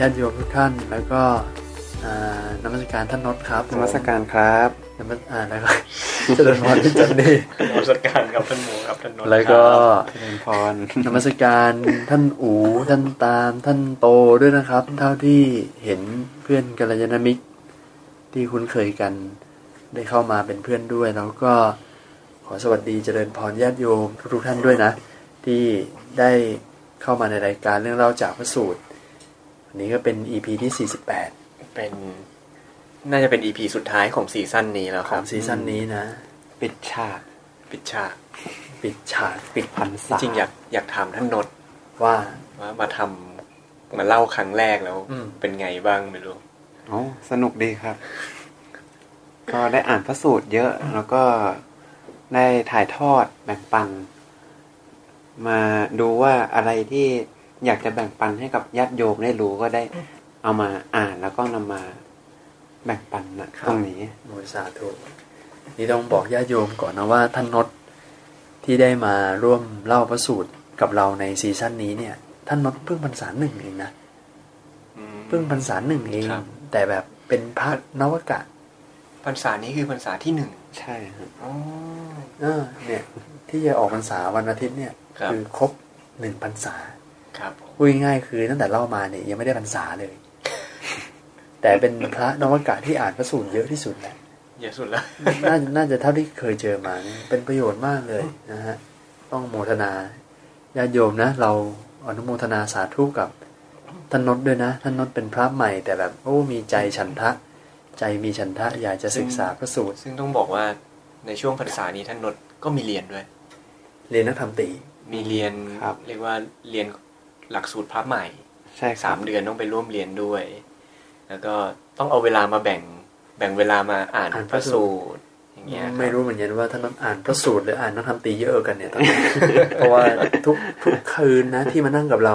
ญาติโยมทุกท่าน แล้วก็อ่านมัสการท่านนศครับนมัสการครับนมัสอ่าแล้วก็เจริญพรที่จันนี่นมัสการครับท่านหมูครับท่านนนท์แล้วก็เจริญพรนมัสการท่านอูท่านตามท่านโตด้วยนะครับ เท่าที่เห็นเพื่อนกัลยาณมิตรที่คุ้นเคยกันได้เข้ามาเป็นเพื่อนด้วย แล้วก็ขอสวัสดีเจริญพรญาติโยมทุกๆท่านด้วยนะ ที่ได้เข้ามาในรายการเรื่องเล่าจากพระสูตร อันนี้ก็เป็น EP ที่ 48 เป็น น่าจะเป็นอีพีสุดท้ายของซีซั่นนี้แล้วขคอรังบซีซั่นนี้นะ ปิดฉาก ปิดฉาก ปิดฉาก ปิดพันจษาริงๆอยากอยากถามท่านนนท์ว่าว่ามาทำมาเล่าครั้งแรกแล้วอืมเป็นไงบ้างไม่รู้โอ้สนุกดีครับ ก็ได้อ่านพระสูตรเยอะ แล้วก็ได้ถ่ายทอดแบ่งปัน มาดูว่าอะไรที่ อยากจะแบ่งปันให้กับญาติโยมได้รู้ก็ได้เอามาอ่านแล้วก็นำมาแบ่งปันนะตรงนี้โมสาธุนี่ต้องบอกญาติโยมก่อนนะว่าท่านนศที่ได้มาร่วมเล่าพระสูตรกับเราในซีซั่นนี้เนี่ย ท่านนศเพิ่งพรรษาหนึ่งเองนะอืมเพิ่งพรรษาหนึ่งเองครับแต่แบบเป็นพระนวกะพรรษานี้คือพรรษาที่หนึ่งใช่ครับอ๋อเออเนี่ย ที่จะออกพรรษาวันอาทิตย์เนี่ยครับอครบหนึ่งพรรษา ครับผมพูดง่ายๆคือตั้งแต่เล่ามาเนี่ยยังไม่ได้พรรษาเลย แต่เป็นพระนวกะที่อ่านพระสูตรเยอะที่สุดแหละเยอะสุดแล้วน่าน่าจะเท่าที่เคยเจอมาเนี่ยเป็นประโยชน์มากเลยนะฮะต้องโมทนาญาติโยมนะ เราอนุโมทนาสาธุกับท่านนศด้วยนะท่านนศเป็นพระใหม่ แต่แบบโอ้มีใจฉันทะ ใจมีฉันทะอยากจะศึกษาพระสูตร ซึ่งต้องบอกว่าในช่วงพรรษานี้ท่านนนท์ก็มีเรียนด้วย เรียนนักธรรมตรีมีเรียนครับเรียกว่าเรียน หลักสูตรพระใหม่ใช่คสารับมเดือนต้องไปร่วมเรียนด้วย แล้วก็ต้องเอาเวลามาแบ่ง แบ่งเวลามาอ่านอ่านพพระระสูสูตรตรอย่างเงี้ยครับไม่รู้เหมือนกันว่าท่านนศอ่านพระสูตรหรืออ่านนักธรรมตรีเยอะกันเนี่ยตอนนี้เพราะว่าทุกทุกคืนนะที่มานั่งกับเรา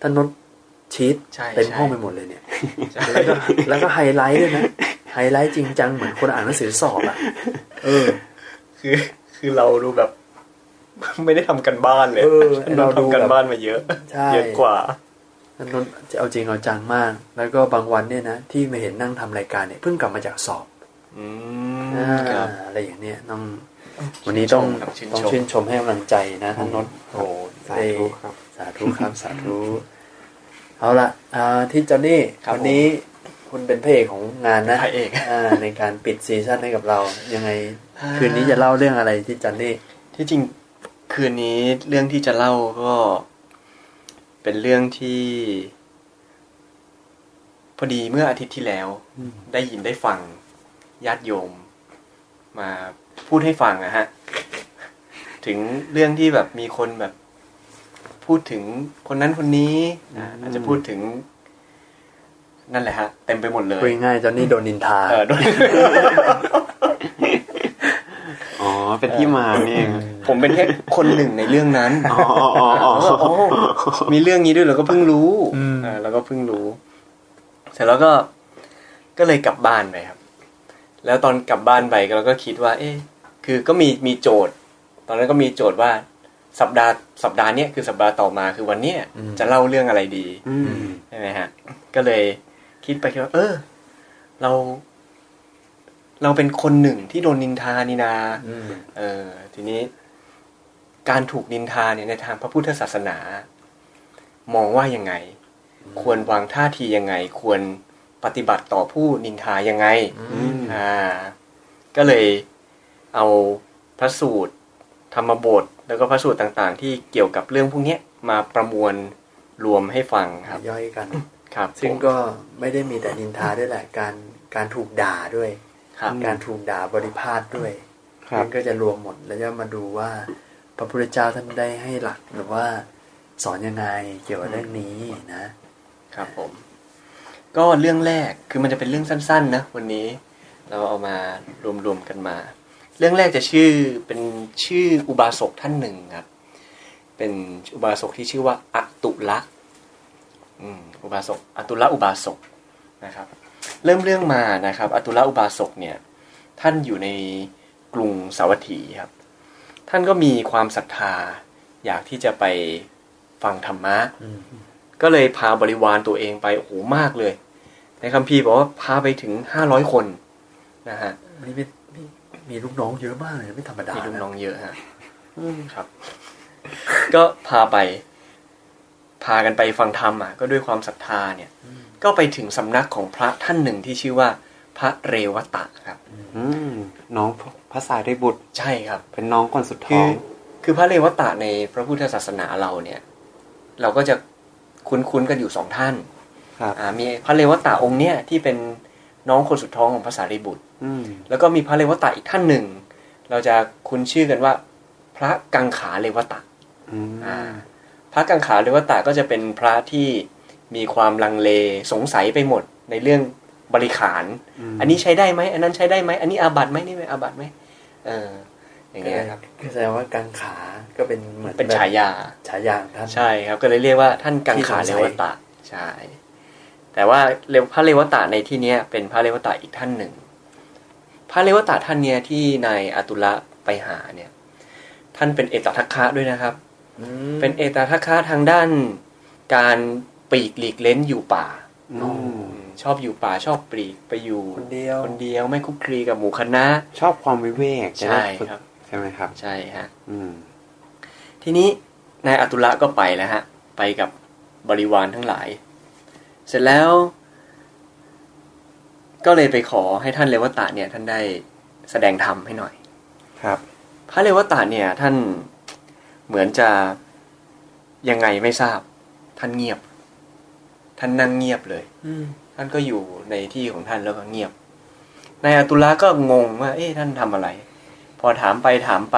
ท่านนศชีตใช่เต็มใช่ห้องไปหมดเลยเนี่ยใช่แล้วก็แล้วก็ไฮไลท์ด้วยนะไฮไลท์จริงจังเหมือนคนอ่านหนังสือสอบอะเออ คือคือเราดูแบบ ไม่ได้ทำกันบ้านเลยเออเราเราดูทำกันแบบบ้านมาเยอะใช่เยอะกว่าท่านนนท์จะเอาจริงเอาจังมาก แล้วก็บางวันเนี่ยนะที่มาเห็นนั่งทำรายการเนี่ยเพิ่งกลับมาจากสอบอืมอ่าครับอะไรอย่างเนี้ยต้องวันนี้ต้องชื่นชมครับต้องชื่ชื่นนชชมมให้กำลังใจนะท่านนนท์โอ้สาได้ธุครับ สาธุครับสาธุเอาละอ่าที่จอนนี่ครับวันนี้คุณเป็นพระเอกของงานนะพระเอกอ่าในการปิดซีซั่นให้กับเรา ยังไง คืนนี้จะเล่าเรื่องอะไรที่จอนนี่ที่จริง คืนนี้เรื่องที่จะเล่าก็เป็นเรื่องที่ พอดีเมื่ออาทิตย์ที่แล้ว ได้ยินได้ฟังญาติโยม มาพูดให้ฟังนะฮะ ถึงเรื่องที่แบบมีคนแบบ พูดถึงคนนั้นคนนี้อ่าอาจจะพูดถึง นั่นแหละฮะเต็มไปหมดเลยพูดง่ายๆจอนนี่โดนนินทาเออโดยอ๋อ เป็นที่มานี่เองผมเป็นแค่คนหนึ่งในเรื่องนั้นอ๋ออ๋ออ๋อแล้วก็โอ้มีเรื่องนี้ด้วยเราก็เพิ่งรู้อืมอ่าเราก็เพิ่งรู้ เสร็จแล้วก็ก็เลยกลับบ้านไปครับ แล้วตอนกลับบ้านไปเราก็คิดว่า เอ๊ะคือก็มีมีโจทย์ ตอนนั้นก็มีโจทย์ว่าสัปดาห์สัปดาห์เนี้ยคือสัปดาห์ต่อมาคือวันเนี้ยจะเล่าเรื่องอะไรดีอืมใช่ไหมฮะ ก็เลยคิดไปคิดว่า เออ เรา เราเป็นคนหนึ่งที่โดนนินทานี่นาอืมเออทีนี้ การถูกนินทาเนี่ยในทางพระพุทธศาสนา มองว่ายังไง ควรวางท่าทียังไง ควรปฏิบัติต่อผู้นินทายังไงอืมอ่า ก็เลยเอาพระสูตรธรรมบท แล้วก็พระสูตรต่างๆ ที่เกี่ยวกับเรื่องพวกเนี้ยมาประมวลรวมให้ฟังครับ ย่อยกัน ครับ ซึ่งผมก็ไม่ได้มีแต่นินทาด้วยแหละ การการถูกด่าด้วยครับ การถูกด่าบริพาทด้วยครับมันก็จะรวมหมดแล้วจะมาดูว่าพระพุทธเจ้าท่านได้ให้หลักหรือว่าสอนยังไงเกี่ยวกับเรื่องนี้นะ ครับผม ก็เรื่องแรกคือมันจะเป็นเรื่องสั้นๆนะวันนี้เราเอามารวมๆกันมา เรื่องแรกจะชื่อเป็นชื่ออุบาสกท่านหนึ่งครับ เป็นอุบาสกที่ชื่อว่าอตุละอืมอุบาสกอตุละอุบาสกนะครับ เริ่มเรื่องมานะครับอตุละอุบาสกเนี่ยท่านอยู่ในกรุงสาวัตถีครับ ท่านก็มีความศรัทธา อยากที่จะไปฟังธรรมะ ก็เลยพาบริวารตัวเองไปโอ้โหมากเลย ในคัมภีร์บอกว่าพาไปถึงห้าร้อยคนนะฮะนี่มีมีมีลูกน้องเยอะมากเลยไม่ธรรมดามีลูกนะน้องเยอะฮะครับ ก็พาไป พากันไปฟังธรรมอะก็ด้วยความศรัทธาเนี่ย ก็ไปถึงสำนักของพระท่านหนึ่งที่ชื่อว่า พระเรวตะครับอืมน้องพระสารีบุตรใช่ครับ เป็นน้องคนสุดคืท้อองคือพระเรวตะในพระพุทธศาสนาเราเนี่ย เราก็จะคุ้นๆกันอยู่สองท่านครับอ่ามีพระเรวตะองค์เนี่ยที่เป็นน้องคนสุดท้องของพระสารีบุตรอืมแล้วก็มีพระเรวตะอีกท่านหนึ่ง เราจะคุ้นชื่อกันว่า พระกังขาเรวตะอืมอ่าพระกังขาเรวตะก็จะเป็นพระที่ มีความลังเลสงสัยไปหมดในเรื่องบริขาร อันนี้ใช้ได้ไหมอันนั้นใช้ได้ไหมอันนี้อาบัตไหมนี่ไม่อาบัตไหมเอออย่างเงี้ยครับคือแสดงว่ากังขาก็เป็นเหมือนเป็นฉายาฉายาของท่านใช่ครับ ก็เลยเรียกว่าท่านกังขาที่เรสงสัยวตะใช่แต่ว่าเรวพระเรวตะในที่เนี้ยเป็นพระเรวตะอีกท่านหนึ่ง พระเรวตะท่านเนี้ยที่นายอตุละไปหาเนี่ย ท่านเป็นเอตทัคคะด้วยนะครับอืมเป็นเอตทัคคะทางด้านการ ปลีกหลีกเล้นอยู่ป่าอืมอืมชอบอยู่ป่าชอบปลีกไปอยู่คนเดียวคนเดียวไม่คลุกคลีกับหมู่คณะ ชอบความวิเวกจะใช่ได้ฝึกครับใช่ไหมครับ ใช่ฮะอืมทีนี้นายอตุละก็ไปแล้วฮะ ไปกับบริวารทั้งหลาย เสร็จแล้ว ก็เลยไปขอให้ท่านเลวตะเนี่ย ท่านได้แสดงธรรมให้หน่อย ครับ พระเลวตะเนี่ย ท่านเหมือนจะยังไงไม่ทราบ ท่านเงียบ ท่านนั่งเงียบเลย อืมท่านก็อยู่ในที่ของท่านแล้วก็เงียบนายอตุละก็งงว่า เอ๊ะท่านทำอะไร พอถามไปถามไป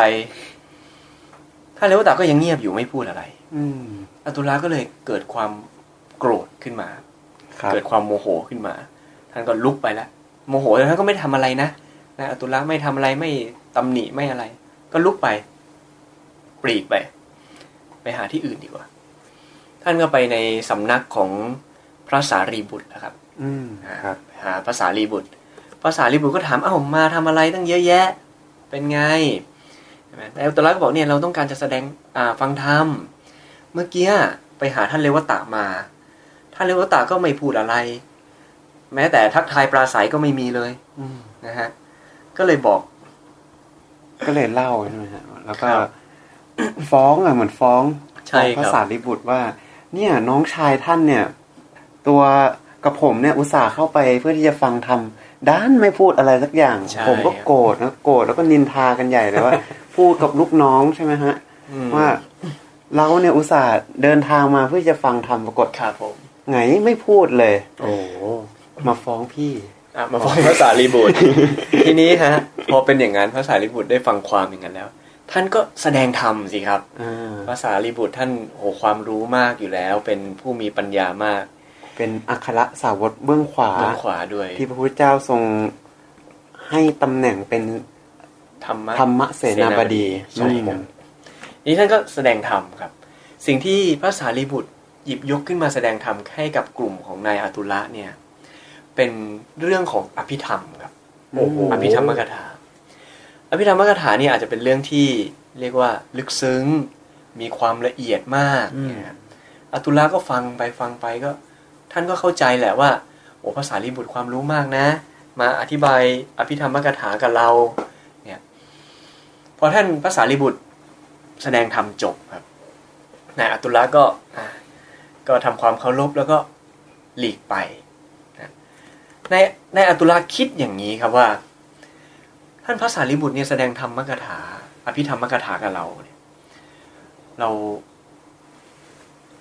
ท่านเลวตะก็ยังเงียบอยู่ไม่พูดอะไร อืมอตุละก็เลยเกิดความโกรธขึ้นมาครับเกิดความโมโหขึ้นมา ท่านก็ลุกไปแล้วโมโหแต่ท่านก็ไม่ทำอะไรนะนายอตุละไม่ทำอะไรไม่ตำหนิไม่อะไร ก็ลุกไป ปลีกไป ไปหาที่อื่นดีกว่า ท่านก็ไปในสำนักของ พระสารีบุตรนะครับ อืมครับ หาภาษารีบุตรภาษารีบุตรก็ถามเอ้ามาทำอะไรตั้งเยอะแยะ เป็นไงใช่ไหมแต่อุตระก็บอกเนี่ยเราต้องการจะแสดงอ่าฟังธรรมเมื่อกี้ไปหาท่านเลวตะมา ท่านเลวตะก็ไม่พูดอะไร แม้แต่ทักทายปราศัยก็ไม่มีเลยอืมนะฮะก็เลยบอก ก็เลยเล่าใช่ไหมฮะแล้วก็ครับฟ้องอะเหมือนฟ้องใช่ฟ้องพระครับสารีบุตรว่า เนี่ย น้องชายท่านเนี่ย ตัวกับผมเนี่ยอุตส่าห์เข้าไปเพื่อที่จะฟังธรรมด้านไม่พูดอะไรสักอย่างใช่ผมก็โกรธนะโกรธแล้วก็นินทากันใหญ่เลยว่า พูดกับลูกน้องใช่ไหมฮะอืมว่าเราเนี่ยอุตส่าห์เดินทางมาเพื่อจะฟังธรรมปรากฏครับผมไงไม่พูดเลย โอ้มาฟ้องพี่อะมาฟังภาษารีบุตรทีนี้ฮะ พอเป็นอย่างนั้นภาษารีบุตรได้ฟังความอย่างนั้นแล้ว ท่านก็แสดงธรรมสิครับอ่าภาษาลีบุตรท่านโหความรู้มากอยู่แล้ว เป็นผู้มีปัญญามาก เป็นอัครสาวกเบื้องขวาเบื้องขวาด้วย ที่พระพุทธเจ้าทรงให้ตำแหน่งเป็นธรรมะธรรมเสนาบดีใช่ครับนี่ท่านก็แสดงธรรมครับ สิ่งที่พระสารีบุตรหยิบยกขึ้นมาแสดงธรรมให้กับกลุ่มของนายอาตุละเนี่ย เป็นเรื่องของอภิธรรมครับโอ้โหอภิธรรมกถาอภิธรรมกถาเนี่ยอาจจะเป็นเรื่องที่เรียกว่าลึกซึ้ง มีความละเอียดมากอืมนะครับอตุลาก็ฟังไปฟังไปก็ ท่านก็เข้าใจแหละว่าโอ้ภาษาลีบุตรความรู้มากนะ มาอธิบายอภิธรรมกถากับเราเนี่ยพอท่านภาษาลีบุตรแสดงธรรมจบครับนายอตุละก็ก็ทำความเคารพแล้วก็หลีกไปนะในในอตุละคิดอย่างนี้ครับว่า ท่านพระสารีบุตรเนี่ยแสดงธรรมกถา อภิธรรมกถากับเราเนี่ยเรา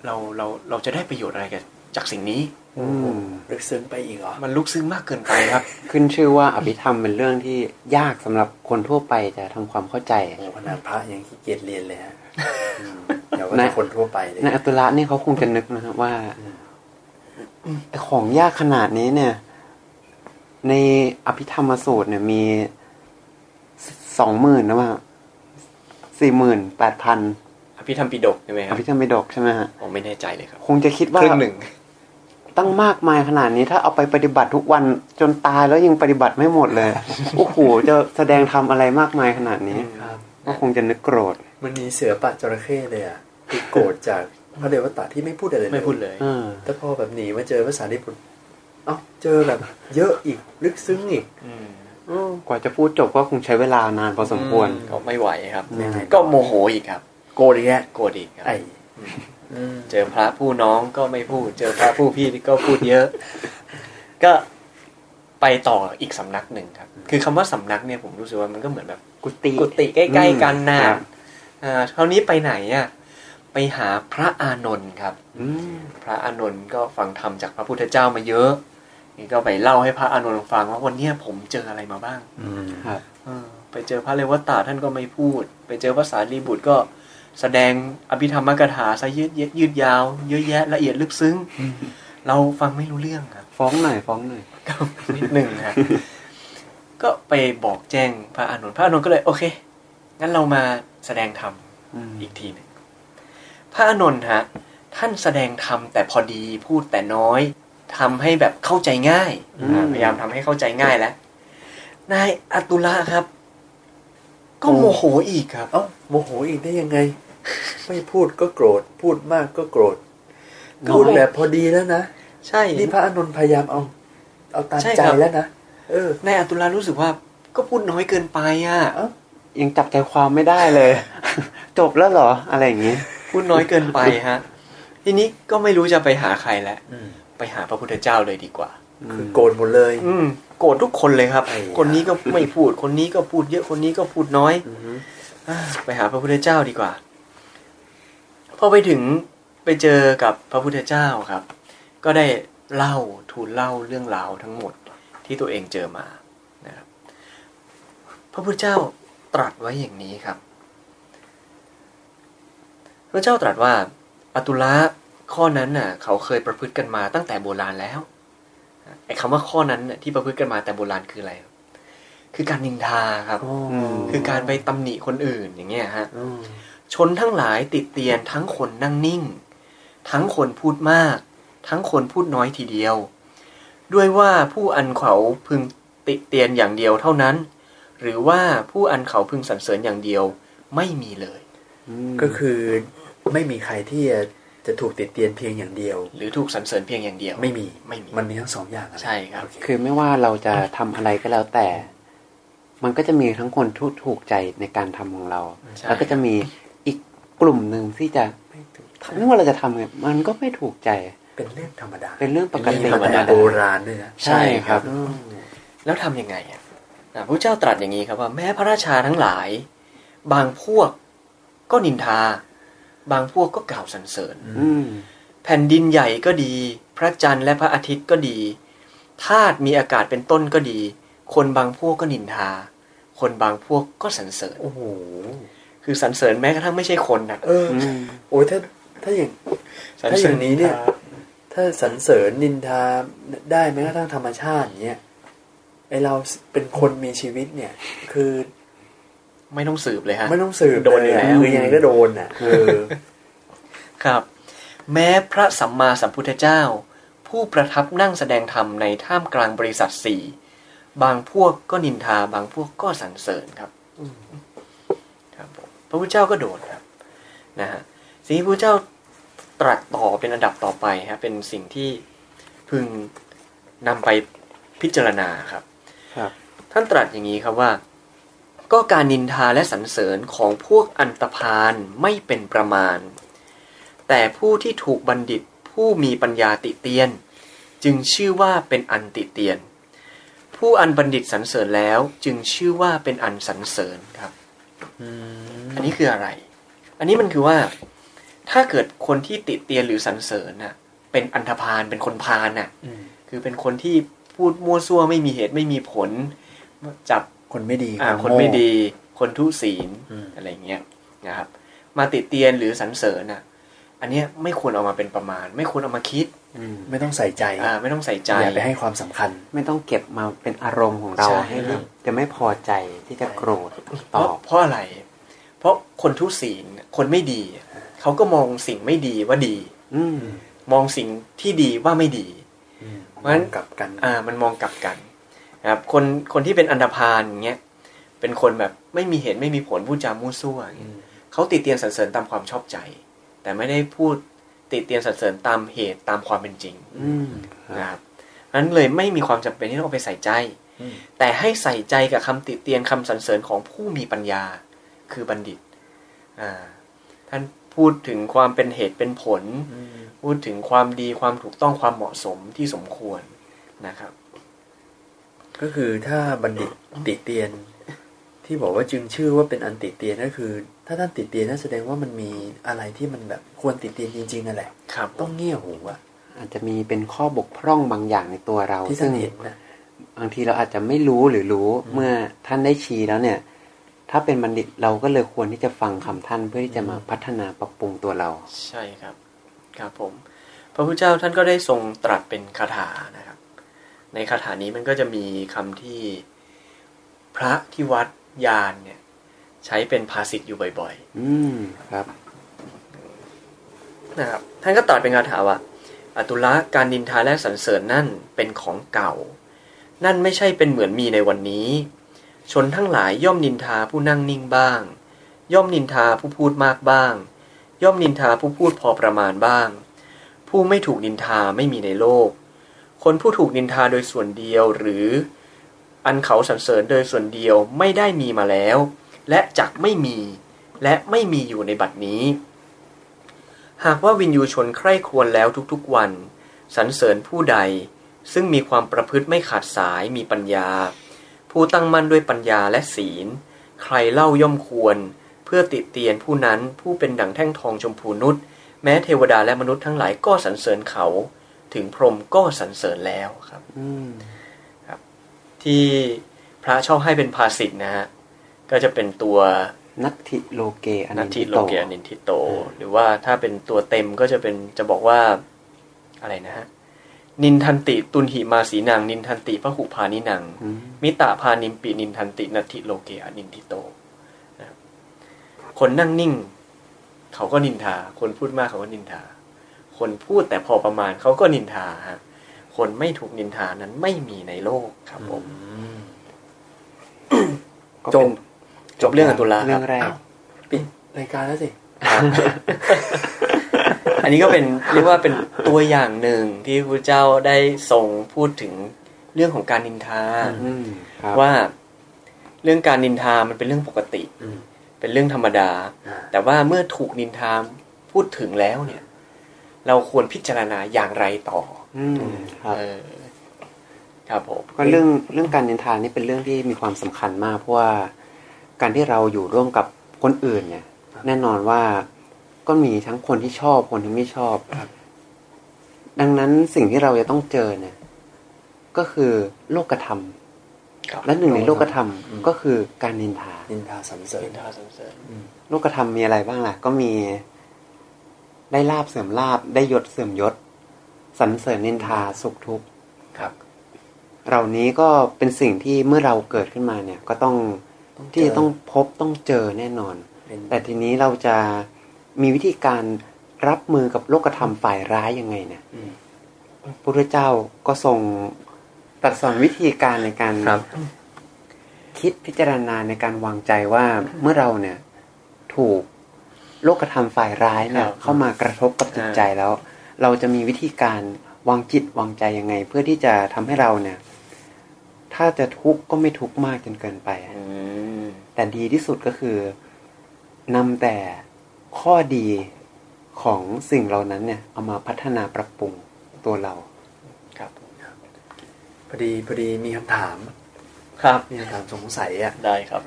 เราเราเราจะได้ประโยชน์อะไรกัน จากสิ่งนี้อืมลึกซึ้งไปอีกเหรอ มันลุกซึ้งมากเกินไปครับ ขึ้นชื่อว่าอภิธรรมเป็นเรื่องที่ยากสำหรับคนทั่วไปจะทำความเข้าใจโอ้ขนาดพระยังขี้เกียจเรียนเลยฮะอืมเดี๋ยวว่าแต่คนทั่วไปเลยในอัตุระนี่เขาคงจะนึกนะครับว่าแต่ของยากขนาดนี้เนี่ย ในอภิธรรมสูตรเนี่ยมีสองหมื่นนะว่าสี่หมื่นแปดพันอภิธรรมปิฎกใช่ไหมคอรับภิธรรมปิฎกใช่ไหมฮะผมไม่แน่ใจเลยครับ คงจะคิดว่าครึ่งหนึ่ง ตั้งมากมายขนาดนี้ถ้าเอาไปปฏิบัติทุกวันจนตายแล้วยังปฏิบัติไม่หมดเลย โอ้โหจะแสดงทำอะไรมากมายขนาดนี้ครับก็คงจะนึกโกรธ มันมีเสือปะจระเข้เลยอะคือโกรธจากพระเดวตาที่ไม่พูดอะไรเลยไม่พูดเลยเออแต่พอแบบหนีมาเจอภาษาญี่ปุ่นเอ้าเจอแบบ เยอะอีกลึกซึ้งอีกอืมอืมกว่าจะพูดจบก็คงใช้เวลานานพอสมควรก็ไม่ไหวครับยังไงก็โมโหอีกครับ โกรธอีกแกโกรธอีกครับไอ้อืม เจอพระผู้น้องก็ไม่พูด เจอพระผู้พี่ก็พูดเยอะ ก็ไปต่ออีกสำนักหนึ่งครับ คือคำว่าสำนักเนี่ยผมรู้สึกว่ามันก็เหมือนแบบ กุฏิกุฏิใกล้ ๆ กันน่ะครับอ่าคราวนี้ไปไหนอะไปหาพระอานนท์ครับอืมพระอานนท์ก็ฟังธรรมจากพระพุทธเจ้ามาเยอะนี่ก็ไปเล่าให้พระอานนท์ฟังว่าวันเนี้ยผมเจออะไรมาบ้างอืมครับเออไปเจอพระเลวตาท่านก็ไม่พูด ไปเจอพระสารีบุตรก็ แสดงอภิธรรมกถาซะยืดเยยืดยาว เยอะแยะละเอียดลึกซึ้ง เราฟังไม่รู้เรื่องครับ ฟ้องหน่อยฟ้องหน่อยก็นิดหนึ่งครับก็ไปบอกแจ้งพระอานนท์พระอานนท์ก็เลยโอเค งั้นเรามาแสดงธรรมอืมอีกทีหนึ่งพระอานนท์ฮะท่านแสดงธรรมแต่พอดีพูดแต่น้อยทำให้แบบเข้าใจง่ายอ่าพยายามทำให้เข้าใจง่ายแล้วนายอตุละครับ ก็โมโหอีกครับเอ้า โมโหอีกได้ยังไง ไม่พูดก็โกรธ พูดมากก็โกรธก็พูดแบบพอดีแล้วนะใช่นี่พระอานนท์พยายามเอา เอาตามใช่ใจครับแล้วนะเออนายอตุลารู้สึกว่า ก็พูดน้อยเกินไปอะเอ้ายังจับใจความไม่ได้เลย จบแล้วเหรอ อะไรอย่างงี้ พูดน้อยเกินไปฮะ ทีนี้ก็ไม่รู้จะไปหาใครแล้วอืมไปหาพระพุทธเจ้าเลยดีกว่า คือโกรธหมดเลย อืมโกรธทุกคนเลยครับไอ้ยาคนนี้ก็ไม่พูด คนนี้ก็พูดเยอะคนนี้ก็พูดน้อยอือฮึอ่า ไปหาพระพุทธเจ้าดีกว่าพอไปถึงไปเจอกับพระพุทธเจ้าครับ ก็ได้เล่าทูลเล่าเรื่องราวทั้งหมดที่ตัวเองเจอมานะครับพระพุทธเจ้าตรัสไว้อย่างนี้ครับ พระเจ้าตรัสว่าอตุละข้อนั้นน่ะเขาเคยประพฤติกันมาตั้งแต่โบราณแล้วไอ้คำว่าข้อนั้นที่ประพฤติกันมาแต่โบราณคืออะไร ครับคือการนินทาครับอ๋อมคือการไปตำหนิคนอื่นอย่างเงี้ยฮะอืมชนทั้งหลายติดเตียนทั้งคนนั่งนิ่ง ทั้งคนพูดมาก ทั้งคนพูดน้อยทีเดียว ด้วยว่าผู้อันเขาพึงติเตียนอย่างเดียวเท่านั้น หรือว่าผู้อันเขาพึงสรรเสริญอย่างเดียวไม่มีเลยมก็คือไม่มีใครที่จะจะถูกติดเตียนเพียงอย่างเดียว หรือถูกสรรเสริญเพียงอย่างเดียว ไม่มีไม่มีมันมีทั้งสองอย่างอะใช่ครับโอเคคือไม่ว่าเราจะทำอะไรก็แล้วแต่ มันก็จะมีทั้งคนที่ถูกใจในการทำของเราใช่แล้วก็จะมีอีกกลุ่มหนึ่งที่จะไม่ถูกไม่ว่าเราจะทำไงมันก็ไม่ถูกใจ เป็นเรื่องธรรมดา เป็นเรื่องปกติธรรมดาโบราณด้วยนะใช่ครับอืมแล้วทำยังไงอะอะพระเจ้าตรัสอย่างนี้ครับว่าแม้พระราชาทั้งหลาย บางพวกก็นินทา บางพวกก็กล่าวสรรเสริญอืมแผ่นดินใหญ่ก็ดี พระจันทร์และพระอาทิตย์ก็ดีธาตุมีอากาศเป็นต้นก็ดี คนบางพวกก็นินทา คนบางพวกก็สรรเสริญโอ้โหคือสรรเสริญแม้กระทั่งไม่ใช่คนนะเอออืมโอ้ยถ้าถ้าอย่างสรรถ้าเสอริญย่างนี้เนี่ย ถ้าสรรเสริญนินทาได้แม้กระทั่งธรรมชาติอย่างเงี้ยไอเราเป็นคนมีชีวิตเนี่ย คือ ไม่ต้องสืบเลยฮะไม่ต้องสืบโดนอยู่เลแล้วคือยังไงก็โดนอะเออครับ แม้พระสัมมาสัมพุทธเจ้า ผู้ประทับนั่งแสดงธรรมในท่ามกลางบริษัทสี่ บางพวกก็นินทา บางพวกก็สรรเสริญครับครับผมพระพุทธเจ้าก็โดนครับนะฮะสิ่งที่พระพุทธเจ้าตรัสต่อเป็นอันดับต่อไปฮะเป็นสิ่งที่พึงนำไปพิจารณาครับ ครับ ท่านตรัสอย่างนี้ครับว่า ก็การนินทาและสรรเสริญของพวกอันตพาลไม่เป็นประมาณ แต่ผู้ที่ถูกบัณฑิตผู้มีปัญญาติเตียน จึงชื่อว่าเป็นอันติเตียน ผู้อันบัณฑิตสรรเสริญแล้ว จึงชื่อว่าเป็นอันสรรเสริญครับอันนี้คืออะไร อันนี้มันคือว่า ถ้าเกิดคนที่ติเตียนหรือสรรเสริญน่ะ เป็นอันธพาลเป็นคนพาลน่ะอืมคือเป็นคนที่พูดมั่วซั่วไม่มีเหตุไม่มีผล จับคนไม่ดีอ่าโง่คนไม่ดี คนทุศีลอืมอะไรเงี้ยนะครับ มาติเตียนหรือสรรเสริญน่ะ อันเนี้ยไม่ควรเอามาเป็นประมาณ ไม่ควรเอามาคิดอืม ไม่ต้องใส่ใจอ่าไม่ต้องใส่ใจอย่าไปให้ความสำคัญ ไม่ต้องเก็บมาเป็นอารมณ์ของเราใช่ให้จะไม่พอใจที่จะโกรธเพตอราะบเพราะอะไร เพราะคนทุศีลคนไม่ดี เขาก็มองสิ่งไม่ดีว่าดี อืมมองสิ่งที่ดีว่าไม่ดีเพราะฉะนั้นกลับกัน อ่า มันมองกลับกันนะครับคนคนที่เป็นอันดพาลอย่างเงี้ยเป็นคนแบบไม่มีเหตุไม่มีผลพูดจามั่วซั่วอย่างเงี้ยเขาติเตียนสรรเสริญตามความชอบใจ แต่ไม่ได้พูด ติเตียนสรรเสริญตามเหตุตามความเป็นจริงอืมคนะรับครับนั้นเลยไม่มีความจำเป็นที่ต้องเอาไปใส่ใจอืมแต่ให้ใส่ใจกับคำติเตียนคำสรรเสริญของผู้มีปัญญาคือบัณฑิตอ่าท่านพูดถึงความเป็นเหตุเป็นผล พูดถึงความดีความถูกต้องความเหมาะสมที่สมควรนะครับ ก็คือถ้าบัณฑิตติเตียนที่บอกว่าจึงชื่อว่าเป็นอันติเตียนก็คือ ถ้าท่านติเตียนนั่นแสดงว่ามันมีอะไรที่มันแบบควรติเตียนจริงๆนั่นแหละครับต้องเงี่ยหูอะอาจจะมีเป็นข้อบกพร่องบางอย่างในตัวเราที่ซึ่ท่านงเห็นนะบางทีเราอาจจะไม่รู้หรือรู้เมื่อท่านได้ชี้แล้วเนี่ย ถ้าเป็นบัณฑิตเราก็เลยควรที่จะฟังคำท่านเพื่อที่จะมาพัฒนาปรับปรุงตัวเรา ใช่ครับ ครับผม พระพุทธเจ้าท่านก็ได้ทรงตรัสเป็นคาถานะครับ ในคาถานี้มันก็จะมีคำที่พระที่วัดยานเนี่ย ใช้เป็นภาษิตอยู่บ่อยอืมครับๆนะครับท่านก็ตรัสเป็นคาถาว่าอตุละการนินทาและสรรเสริญนั่นเป็นของเก่า นั่นไม่ใช่เป็นเหมือนมีในวันนี้ ชนทั้งหลายย่อมนินทาผู้นั่งนิ่งบ้าง ย่อมนินทาผู้พูดมากบ้าง ย่อมนินทาผู้พูดพอประมาณบ้าง ผู้ไม่ถูกนินทาไม่มีในโลก คนผู้ถูกนินทาโดยส่วนเดียวหรือ อันเขาสรรเสริญโดยส่วนเดียวไม่ได้มีมาแล้ว และจักไม่มี และไม่มีอยู่ในบัดนี้ หากว่าวินยูชนใคร่ครวญแล้วทุกๆวันสรรเสริญผู้ใด ซึ่งมีความประพฤติไม่ขาดสายมีปัญญา ผู้ตั้งมั่นด้วยปัญญาและศีล ใครเล่าย่อมควร เพื่อติเตียนผู้นั้นผู้เป็นดั่งแท่งทองชมพูนุษย์แม้เทวดาและมนุษย์ทั้งหลายก็สรรเสริญเขา ถึงพรหมก็สรรเสริญแล้วครับอืมที่พระชอบให้เป็นภาษิตนะฮะ ก็จะเป็นตัวนัตถิโลเกอนันิตนถิทิโลโตเกอนินทิโต หรือว่าถ้าเป็นตัวเต็มก็จะเป็นจะบอกว่าอะไรนะฮะนินทันติตุนหิมาสีนางนินทันติพระหุพานินังอืมมิตาพานิมปีนินทันตินัตถิโลเกอนินทิโตนะครับคนนั่งนิ่ง เขาก็นินทา คนพูดมากเขาก็นินทา คนพูดแต่พอประมาณเขาก็นินทาฮะคนไม่ถูกนินทานั้นไม่มีในโลกครับผมก็จเป็บน จบเรื่องอตุลาเรื่องครับแรกปิดรายการแล้วสิอันนี้ก็เป็นเรียกว่าเป็นตัวอย่างหนึ่งที่พระเจ้าได้ทรงพูดถึงเรื่องของการนินทาอืมครับว่าเรื่องการนินทามันเป็นเรื่องปกติอืมเป็นเรื่องธรรมดาอ่าแต่ว่าเมื่อถูกนินทาพูดถึงแล้วเนี่ย เราควรพิจารณาอย่างไรต่ออืมครับเออครับผมก็เรื่องเรื่องการนินทานี่เป็นเรื่องที่มีความสำคัญมากเพราะว่า การที่เราอยู่ร่วมกับคนอื่นเนี่ย แน่นอนว่าก็มีทั้งคนที่ชอบคนที่ไม่ชอบ ดังนั้นสิ่งที่เราจะต้องเจอเนี่ย ก็คือโลกธรรมครับและหนึ่งในโลกธรรมอืมก็คือการนินทา นินทาสรรเสรินิญนทาสรรเสริญโลกธรรมมีอะไรบ้างล่ะ ก็มีได้ลาบเสื่อมลาบได้ยศเสื่อมยศสรรเสริญนินทาสุขทุกข์ครับ เหล่านี้ก็เป็นสิ่งที่เมื่อเราเกิดขึ้นมาเนี่ย ก็ต้องต้องเจอ ที่จะต้องพบต้องเจอแน่นอนเป็นแต่ทีนี้เราจะมีวิธีการรับมือกับโลกธรรมฝ่ายร้ายยังไงเนี่ยอืมพระพุทธเจ้าก็ทรงตรัสสอนวิธีการในการครับ คิดพิจารณาในการวางใจว่าเมื่อเราเนี่ย ถูกโลกธรรมฝ่ายร้ายเนี่ยครับเข้ามากระทบกับจิตใจแล้ว เราจะมีวิธีการวางจิตวางใจยังไง เพื่อที่จะทำให้เราเนี่ย ถ้าจะทุกข์ก็ไม่ทุกข์มากจนเกินไปอืมแต่ดีที่สุดก็คือนำแต่ข้อดีของสิ่งเหล่านั้นเนี่ย เอามาพัฒนาปรับปรุงตัวเรา ครับพอดีพอดีมีคำถาม ครับ มีคำถามสงสัยอะได้ครับ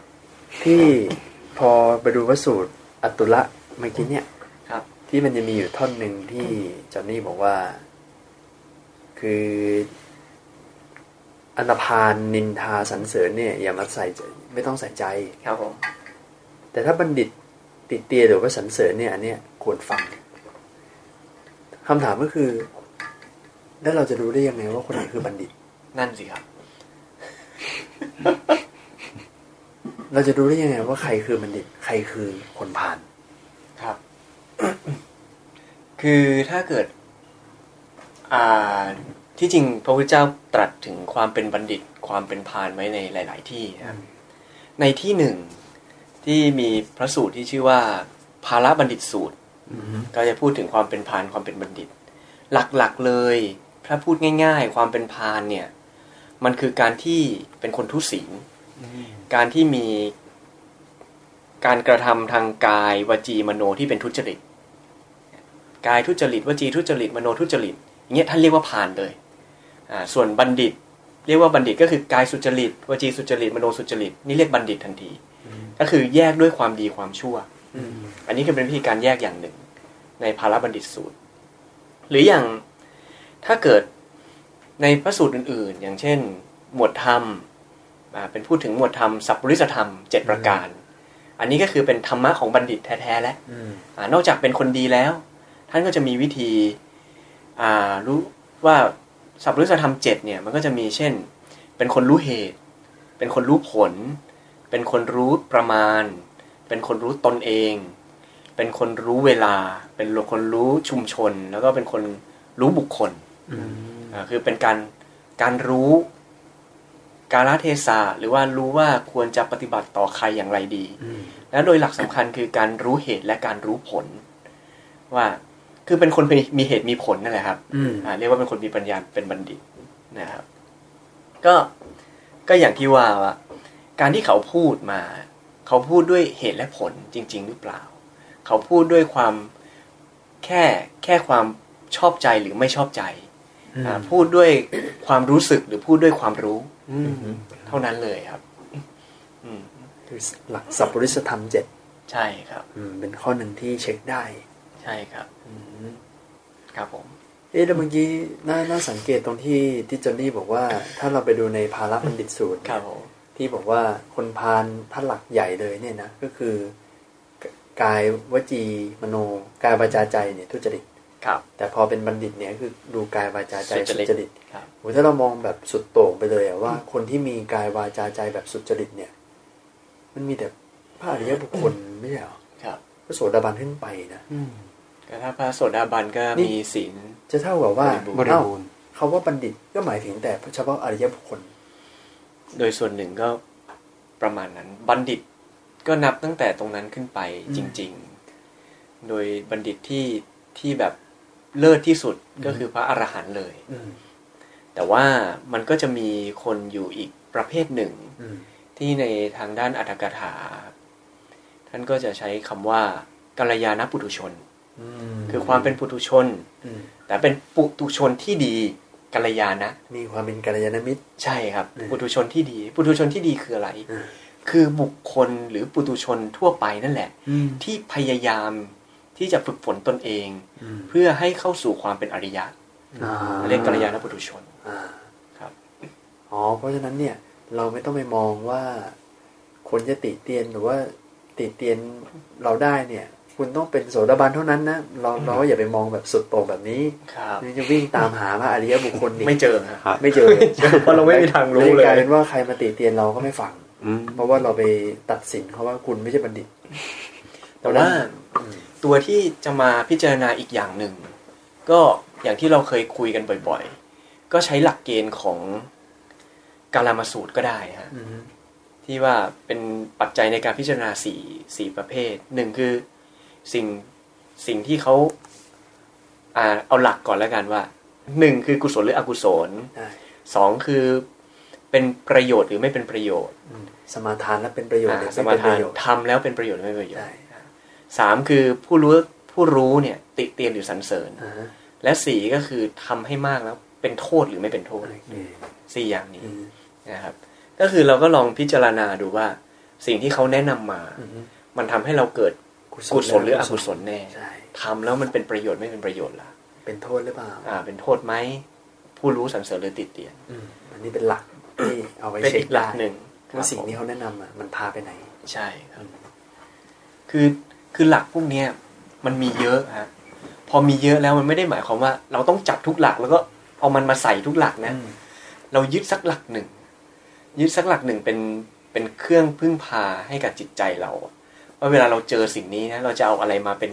ที่พอไปดูพระสูตรอัตตุละเมื่อกี้เนี่ยครับ ที่มันจะมีอยู่ท่อนหนึ่งที่จอห์นนี่บอกว่า คือ อันธพาลนินทาสรรเสริญเนี่ยอย่ามาใส่ใจไม่ต้องใส่ใจครับผมแต่ถ้าบัณฑิตติดเตียนหรือว่าสรรเสริญเนี่ยอันเนี้ยควรฟังคำถามก็คือ แล้วเราจะรู้ได้ยังไงว่าคนไหนคือบัณฑิต นั่นสิครับ เราจะรู้ได้ยังไงว่าใครคือบัณฑิต ใครคือคนผ่านครับ คือถ้าเกิด อ่า ที่จริงพระพุทธเจ้าตรัสถึงความเป็นบัณฑิต ความเป็นพานไว้ในหลาย ๆ ที่นะครับในที่หนึ่งที่มีพระสูตรที่ชื่อว่าภาระบัณฑิตสูตรก็จะพูดถึงความเป็นพานความเป็นบัณฑิต หลักๆเลยถ้าพูดง่าย ๆ ความเป็นพานเนี่ย มันคือการที่เป็นคนทุศีลการที่มีการกระทำทางกายวจีมโนที่เป็นทุจริต กายทุจริตวจีทุจริตมโนทุจริตอย่างเงี้ยท่านเรียกว่าพานเลยอ่า ส่วนบัณฑิต เรียกว่าบัณฑิตก็คือกายสุจริตวจีสุจริตมโนสุจริตนี่เรียกบัณฑิตทันที ก็คือแยกด้วยความดีความชั่วอันนี้คือเป็นวิธีการแยกอย่างหนึ่ง ในภาระบัณฑิตสูตร หรืออย่างถ้าเกิดในพระสูตรอื่น ๆ อย่างเช่น หมวดธรรมอ่าเป็นพูดถึงหมวดธรรมสัพปริสธรรมเจ็ดประการ อันนี้ก็คือเป็นธรรมะของบัณฑิตแท้ๆแล้วอืมอานอกจากเป็นคนดีแล้ว ท่านก็จะมีวิธีอ่ารู้ว่า สัพพฤสธรรมเจ็ดเนี่ยมันก็จะมีเช่น เป็นคนรู้เหตุ เป็นคนรู้ผล เป็นคนรู้ประมาณ เป็นคนรู้ตนเอง เป็นคนรู้เวลา เป็นคนรู้ชุมชน แล้วก็เป็นคนรู้บุคคลอ่าคือเป็นการการรู้กาลเทศะหรือว่ารู้ว่าควรจะปฏิบัติต่อใครอย่างไรดีอืมแล้วโดยหลักสำคัญคือการรู้เหตุและการรู้ผล ว่า คือเป็นคนมีมีเหตุมีผลนั่นแหละครับอืมอ่าเรียกว่าเป็นคนมีปัญญาเป็นบัณฑิตนะครับ ก็ก็อย่างที่ว่าว่าการที่เขาพูดมา เขาพูดด้วยเหตุและผลจริง ๆ หรือเปล่า เขาพูดด้วยความแค่แค่ความชอบใจหรือไม่ชอบใจอ่าพูดด้วยความรู้สึกหรือพูดด้วยความรู้เท่านั้นเลยครับอืมคือหลักสัพปริสธรรมเจ็ดใช่ครับอืมเป็นข้อหนึ่งที่เช็คได้ ใช่ครับ ครับผมเอ๊ะแล้วเมื่อกี้น่าน่าสังเกตตรงที่ที่จอนนี่บอกว่า ถ้าเราไปดูในภาระบัณฑิตสูตรครับผมที่บอกว่าคนพาลท่านหลักใหญ่เลยเนี่ยนะก็คือกายวจีมโนกายวาจาใจเนี่ยทุจริตครับ แต่พอเป็นบัณฑิตเนี่ยคือดูกายวาจาใจสุสุจริตจริตครับโหถ้าเรามองแบบสุดโต่งไปเลยอะว่า คนที่มีกายวาจาใจแบบสุจริตเนี่ย มันมีแต่พระอริยบุคคลไม่ใช่เหรอครับพระโสดาบันขึ้นไปนะ ก็ถ้าพระโสดาบันก็นี่มีศีลจะเท่ากับว่าบริเอ้าบูรณ์คาว่าบัณฑิตก็หมายถึงแต่เฉพาะอริยบุคคล โดยส่วนหนึ่งก็ประมาณนั้น บัณฑิตก็นับตั้งแต่ตรงนั้นขึ้นไปอืมจริง ๆ โดยบัณฑิตที่ที่แบบเลิศที่สุดก็คือพระอรหันต์เลยอืมแต่ว่ามันก็จะมีคนอยู่อีกประเภทหนึ่งอืมที่ในทางด้านอัตถกถา ท่านก็จะใช้คำว่ากัลยาณปุถุชนอืม คือความเป็นปุถุชนอืมแต่เป็นปุถุชนที่ดีกัลยาณะมีความเป็นกัลยาณมิตรใช่ครับอืมปุถุชนที่ดี ปุถุชนที่ดีคืออะไรอืมคือบุคคลหรือปุถุชนทั่วไปนั่นแหละอืมที่พยายามที่จะฝึกฝนตนเองอืมเพื่อให้เข้าสู่ความเป็นอริยะอ่าเรียกกัลยาณปุถุชนอ่าครับอ๋อเพราะฉะนั้นเนี่ย เราไม่ต้องไปมองว่าคนจะติเตียนหรือว่าติเตียนเราได้เนี่ย คุณต้องเป็นโสดาบันเท่านั้นนะเราเราก็อย่าไปมองแบบสุดโต่งแบบนี้ครับนี่จะวิ่งตามหาพระอริยบุคคลนี่ไม่เจอฮะครับไม่เจอเพราะเราไม่มีทางรู้เลยกลายเป็นว่าใครมาติเตียนเราก็ไม่ฟังอืมเพราะว่าเราไปตัดสินเขาว่าคุณไม่ใช่บัณฑิต แต่ว่าตัวที่จะมาพิจารณาอีกอย่างหนึ่ง ก็อย่างที่เราเคยคุยกันบ่อยๆ ก็ใช้หลักเกณฑ์ของกาลามาสูตรก็ได้ฮะอืมที่ว่าเป็นปัจจัยในการพิจารณาสี่สี่ประเภทหนึ่งคือ สิ่งสิ่งที่เขาอ่าเอาหลักก่อนแล้วกันว่าหนึ่งคือกุศลหรืออกุศลได้สองคือเป็นประโยชน์หรือไม่เป็นประโยชน์อืมสมาทานแล้วเป็นประโยชน์อ่าหรือสไม่มาเป็นปทานระโยชน์ทำแล้วเป็นประโยชน์หรือไม่เป็นประโยชได้น์สามคือผู้รู้ผู้รู้เนี่ย ติเตียนหรือสรรเสริญอ่าฮะและสี่ก็คือทำให้มากแล้วเป็นโทษหรือไม่เป็นโทษโอเคสี่อย่างนี้อืมนะครับ ก็คือเราก็ลองพิจารณาดูว่า สิ่งที่เขาแนะนำมาอืมมันทำให้เราเกิด กุศลหรืออกุศลแน่ใช่ทำแล้วมันเป็นประโยชน์ไม่เป็นประโยชน์ล่ะ เป็นโทษหรือเปล่า อ่า เป็นโทษไหมผู้รู้สรรเสริญหรือติเตียนอืมอันนี้เป็นหลักที่เอาไว้เป็นเช็อีคกหลัได้กหนึ่งว่าสิ่งครับผมที่เขาแนะนำอะมันพาไปไหน ใช่ครับคือคือหลักพวกเนี้ยมันมีเยอะฮะพพอมีเยอะแล้วมันไม่ได้หมายความว่า เราต้องจับทุกหลักแล้วก็เอามันมาใส่ทุกหลักนะ เรายึดสักหลักหนึ่งยึดสักหลักหนึ่งเป็นเป็นเครื่องพึ่งพาให้กับจิตใจเรา ว่าเวลาเราเจอสิ่งนี้นะเราจะเอาอะไรมาเป็น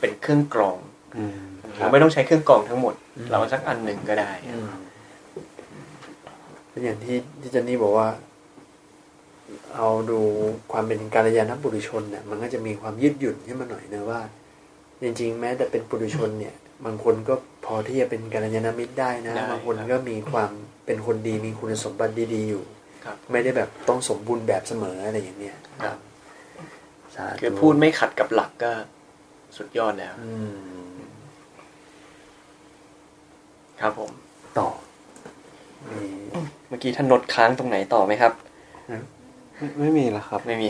เป็นเครื่องกรองอืมครัเราบไม่ต้องใช้เครื่องกรองทั้งหมด เราเอาสักอันหนึ่งก็ได้เป็นอย่างที่ที่เจนนี่บอกว่า เอาดูความเป็นการยานบุรุชนเนี่ยมันก็จะมีความยืดหยุ่นขึ้นมาหน่อยนะว่า จริง ๆ แม้แต่เป็นปุถุชนเนี่ย บางคนก็พอที่จะเป็นกัลยาณมิตรได้นะได้บางคนครับก็มีความเป็นคนดีมีคุณสมบัติดีๆอยู่ครับไม่ได้แบบต้องสมบูรณ์แบบเสมออะไรอย่างเนี้ยครับสาธุ คือพูดไม่ขัดกับหลักก็สุดยอดแล้วอืมครับผม ต่อมีเมื่อกี้ท่านนดค้างตรงไหนต่อไหมครับไม่ไม่มีแล้วครับ ไม่มี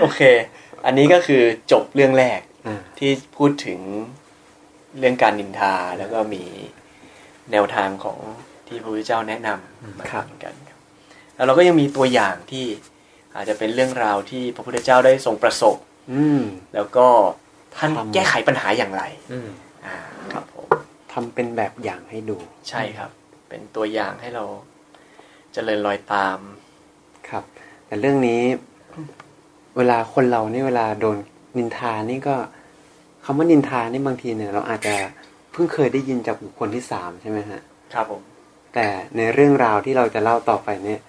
โอเค อันนี้ก็คือจบเรื่องแรกอ่าที่พูดถึงเรื่องการนินทาแล้วก็มีแนวทางของที่พระพุทธเจ้าแนะนำมาครับเหมือนกันครับแล้วเราก็ยังมีตัวอย่างที่ อาจจะเป็นเรื่องราวที่พระพุทธเจ้าได้ทรงประสบ อืม แล้วก็ท่านทำแก้ไขปัญหาอย่างไร อืมอ่าครับผมทำเป็นแบบอย่างให้ดู ใช่ครับ เป็นตัวอย่างให้เราเจริญรอยตามครับ แต่เรื่องนี้ เวลาคนเรานี่เวลาโดนนินทานี่ก็คำว่านินทานี่บางทีเนี่ย เราอาจจะเพิ่งเคยได้ยินจากบุคคลที่สามใช่ไหมฮะ ครับผม แต่ในเรื่องราวที่เราจะเล่าต่อไปเนี่ย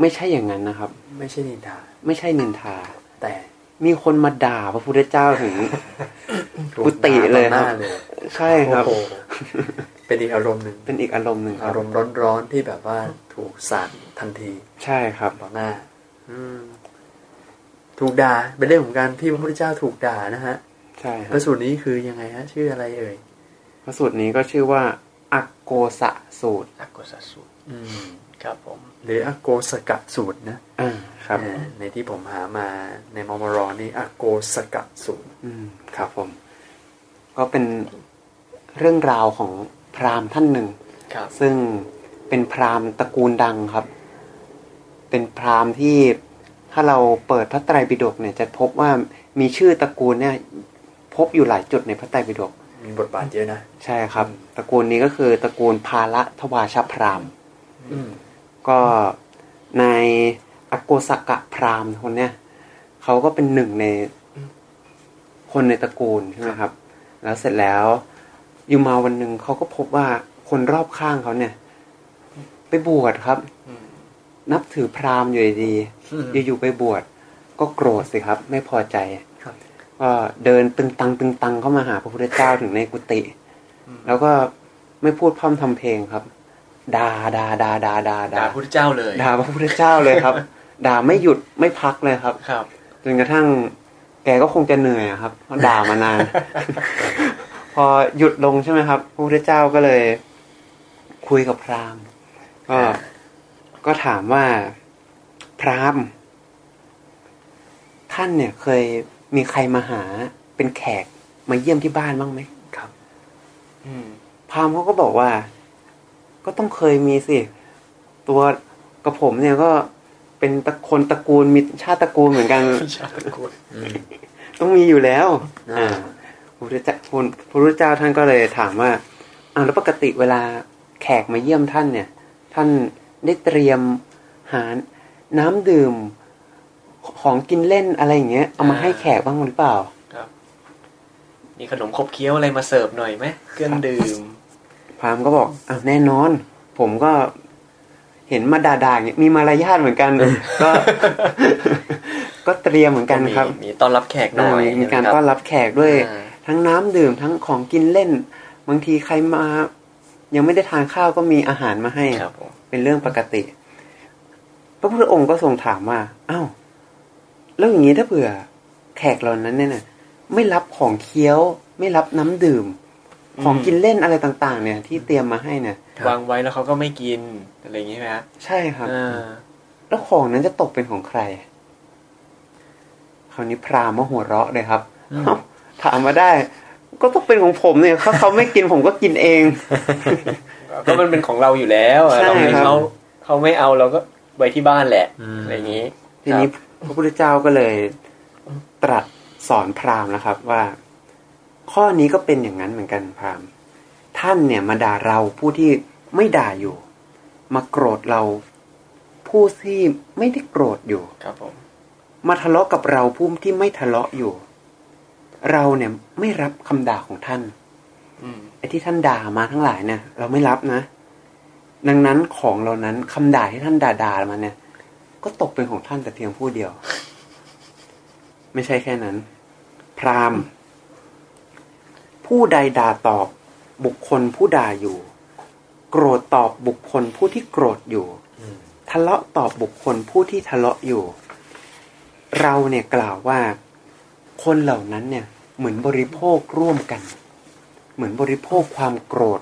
ไม่ใช่อย่างนั้นนะครับ ไม่ใช่นินทา ไม่ใช่นินทา แต่มีคนมาด่าพระพุทธเจ้าถึงถูกกุฏิเลยด่าต่อหน้าครับเลยใช่ครับโอ้โหเป็นอีกอารมณ์หนึ่งเป็นอีกอารมณ์หนึ่งครัอาบรมณ์ร้อนๆที่แบบว่าถูกสาดทันที ใช่ครับต่อหน้า อืมถูกด่าเป็นเรื่องของการที่พระพุทธเจ้าถูกด่านะฮะใช่คพรับระสูตรนี้คือยังไงฮะ ชื่ออะไรเอ่ยพระสูตรนี้ก็ชื่อว่าอักโกสะสูตรอักกุศลสูตร อืมครับผม หรืออโกสกะสูตรนะอ่าครับเออในที่ผมหามาในมอมรอนี่อโกสกะสูตรอืมครับผม ก็เป็นเรื่องราวของพราหมณ์ท่านหนึ่งครับซึ่งเป็นพราหมณ์ตระกูลดังครับ เป็นพราหมณ์ที่ถ้าเราเปิดพระไตรปิฎกเนี่ยจะพบว่ามีชื่อตระกูลเนี่ย พบอยู่หลายจุดในพระไตรปิฎกมีบทบาทเยอะนะ ใช่ครับ ตระกูลนี้ก็คือตระกูลพาละทวาชพราหมณ์อืม ก็ในอโกสกะพราหมณ์คนเนี้ยเขาก็เป็นหนึ่งในคนในตระกูลใช่ไหมครับ แล้วเสร็จแล้วอยู่มาวันหนึ่งเขาก็พบว่าคนรอบข้างเขาเนี่ย ไปบวชครับอืมนับถือพราหมณ์อยู่ดีอืมๆอยู่ๆไปบวชก็โกรธสิครับ ไม่พอใจครับก็เดินตึงตังตึงตังเข้ามาหาพระพุทธเจ้าถึงในกุฏิแล้วก็ไม่พูดพร่ำทำเพลงครับ ด่าด่าด่าด่าด่าด่าพระพุทธเจ้าเลยด่าพระพุทธเจ้าเลยครับ ด่าไม่หยุดไม่พักเลยครับ ครับจนกระทั่งแกก็คงจะเหนื่อยอะครับเพราะด่ามานาน พอหยุดลงใช่ไหมครับพระพุทธเจ้าก็เลย คุยกับพราหมณ์ก็ก็ถามว่าพราหมณ์ท่านเนี่ยเคยมีใครมาหาเป็นแขกมาเยี่ยมที่บ้านบ้างไหมครับ อืมพราหมณ์เขาก็บอกว่า ก็ต้องเคยมีสิ ตัวกระผมเนี่ยก็เป็นตระคนตระกูลมีชาติตระกูลเหมือนกัน ชาติตระกูลอืมต้องมีอยู่แล้ว อ่าอ่าพระพุทธเจ้าคุณพระพุทธเจ้าท่านก็เลยถามว่าอ้าวแล้วปกติเวลาแขกมาเยี่ยมท่านเนี่ย ท่านได้เตรียมหาน้ำดื่มของกินเล่นอะไรอย่างเงี้ย เอามาให้แขกบ้างหรือเปล่า ครับ มีขนมขบเคี้ยวอะไรมาเสิร์ฟหน่อยไหมเครื่องดื่ม พราหมณ์ก็บอกอ้าวแน่นอน ผมก็เห็นมาด่าๆอย่างเงี้ยมีมารยาทเหมือนกัน ก็ ก็เตรียมเหมือนกันครับ มีมีต้อนรับแขกหน่อยมีมีการใช่ไหต้อนรับแขกด้วยอ่าทั้งน้ำดื่มทั้งของกินเล่น บางทีใครมา ยังไม่ได้ทานข้าวก็มีอาหารมาให้ครับผมเป็นเรื่องปกติ พระพุทธองค์ก็ทรงถามว่าอ้าวแล้วอย่างนี้ถ้าเผื่อ แขกเหล่านั้นเนี่ยนะไม่รับของเคี้ยว ไม่รับน้ำดื่ม ของกินเล่นอะไรต่างๆ เนี่ย ที่เตรียมมาให้เนี่ย วางไว้แล้วเขาก็ไม่กินอะไรอย่างงี้ไหมครับใช่ครับอ่าแล้วของนั้นจะตกเป็นของใคร คราวนี้พราหมณ์มาหัวเราะเลยครับเอ้าถามมาได้ ก็ต้องเป็นของผมเนี่ยถ้าเขาไม่กินผมก็กินเอง ก็มันเป็นของเราอยู่แล้วอะใช่เราไม่ครับเขาเขาไม่เอาเราก็ไว้ที่บ้านแหละอืมอะไรอย่างงี้ ทีนี้พระพุทธเจ้าก็เลยตรัสสอนพราหมณ์นะครับว่า ข้อนี้ก็เป็นอย่างนั้นเหมือนกันพราหมณ์ท่านเนี่ยมาด่าเราผู้ที่ไม่ด่าอยู่ มาโกรธเราผู้ที่ไม่ได้โกรธอยู่ครับผมมาทะเลาะกับเราผู้ที่ไม่ทะเลาะอยู่ เราเนี่ยไม่รับคำด่าของท่านอืมไอ้ที่ท่านด่ามาทั้งหลายเนี่ยเราไม่รับนะ ดังนั้นของเรานั้นคำด่าที่ท่านด่าด่ามาเนี่ย ก็ตกเป็นของท่านแต่เพียงผู้เดียว ไม่ใช่แค่นั้น พราหมณ์ ผู้ใดด่าตอบบุคคลผู้ด่าอยู่ โกรธตอบบุคคลผู้ที่โกรธอยู่ทะเลาะตอบบุคคลผู้ที่ทะเลาะอยู่ เราเนี่ยกล่าวว่า คนเหล่านั้นเนี่ย เหมือนบริโภคร่วมกัน เหมือนบริโภคความโกรธ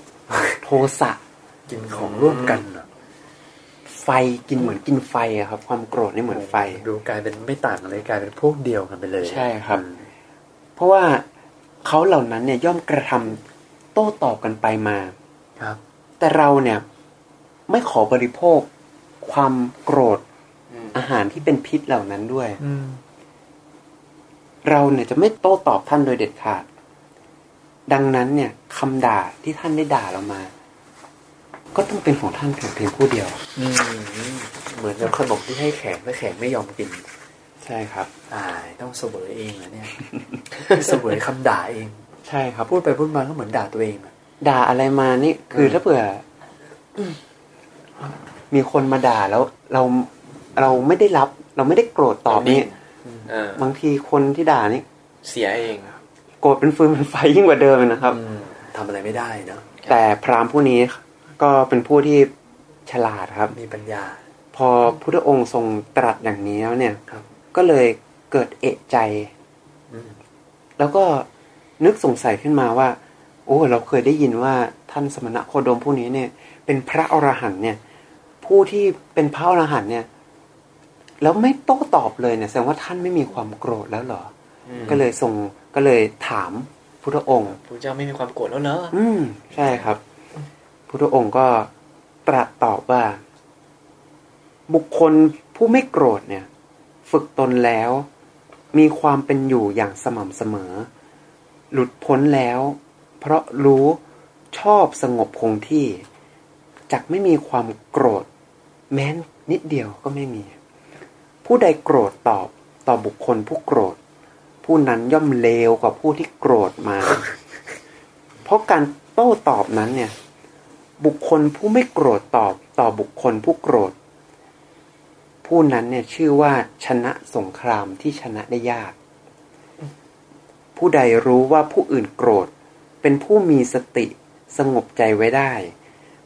โทสะกินของร่วมกันอะไฟกินเหมือนกินไฟอะครับ ความโกรธนี่เหมือนไฟ ดูกลายเป็นไม่ต่างกันเลยกลายเป็นพวกเดียวกันไปเลย ใช่ครับอืมเพราะว่า เขาเหล่านั้นเนี่ยย่อมกระทำโต้ตอบกันไปมาครับ แต่เราเนี่ยไม่ขอบริโภค ความโกรธอืมอาหารที่เป็นพิษเหล่านั้นด้วยอืมเราเนี่ยจะไม่โต้ตอบท่านโดยเด็ดขาด ดังนั้นเนี่ยคำด่าที่ท่านได้ด่าเรามา ก็ต้องเป็นของท่านเพียงเพียงผู้เดียวอืมเหมือนกับขนมที่ให้แขกและแขกไม่ยอมกิน ใช่ครับอ่ายต้องเสวยเองเหรอเนี่ยเสวยคำด่าเอง ใช่ครับพูดไปพูดมาก็เหมือนด่าตัวเองอะด่าอะไรมานี่คือเออถ้าเผื่ออมีคนมาด่าแล้วเราเราไม่ได้รับ เราไม่ได้โกรธตอบนี่เออบางทีคนที่ด่านี่ เสียเองโกรธเป็นฟืนเป็นไฟยิ่งกว่าเดิมเลยนะครับอืมทำอะไรไม่ได้เนอะแต่พราหมณ์ผู้นี้ก็เป็นผู้ที่ฉลาดครับ มีปัญญา พอพุทธองค์ทรงตรัสอย่างนี้แล้วเนี่ยครับ ก็เลยเกิดเอะใจอืมแล้วก็นึกสงสัยขึ้นมาว่า โอ้ เราเคยได้ยินว่าท่านสมณะโคดมผู้นี้เนี่ย เป็นพระอรหันต์เนี่ย ผู้ที่เป็นพระอรหันต์เนี่ย แล้วไม่โต้ตอบเลยเนี่ยแสดงว่าท่านไม่มีความโกรธแล้วเหรออืมก็เลยทรงก็เลยถามพุทธองค์พระเจ้าไม่มีความโกรธแล้วเหรออืม ใช่ครับพุทธองค์ก็ตรัสตอบว่า บุคคลผู้ไม่โกรธเนี่ย ฝึกตนแล้ว มีความเป็นอยู่อย่างสม่ำเสมอ หลุดพ้นแล้ว เพราะรู้ชอบสงบคงที่จักไม่มีความโกรธ แม้นนิดเดียวก็ไม่มี ผู้ใดโกรธตอบต่อบุคคลผู้โกรธ ผู้นั้นย่อมเลวกว่าผู้ที่โกรธมา เพราะการโต้ตอบนั้นเนี่ย บุคคลผู้ไม่โกรธตอบต่อบุคคลผู้โกรธ ผู้นั้นเนี่ยชื่อว่าชนะสงครามที่ชนะได้ยาก ผู้ใดรู้ว่าผู้อื่นโกรธ เป็นผู้มีสติสงบใจไว้ได้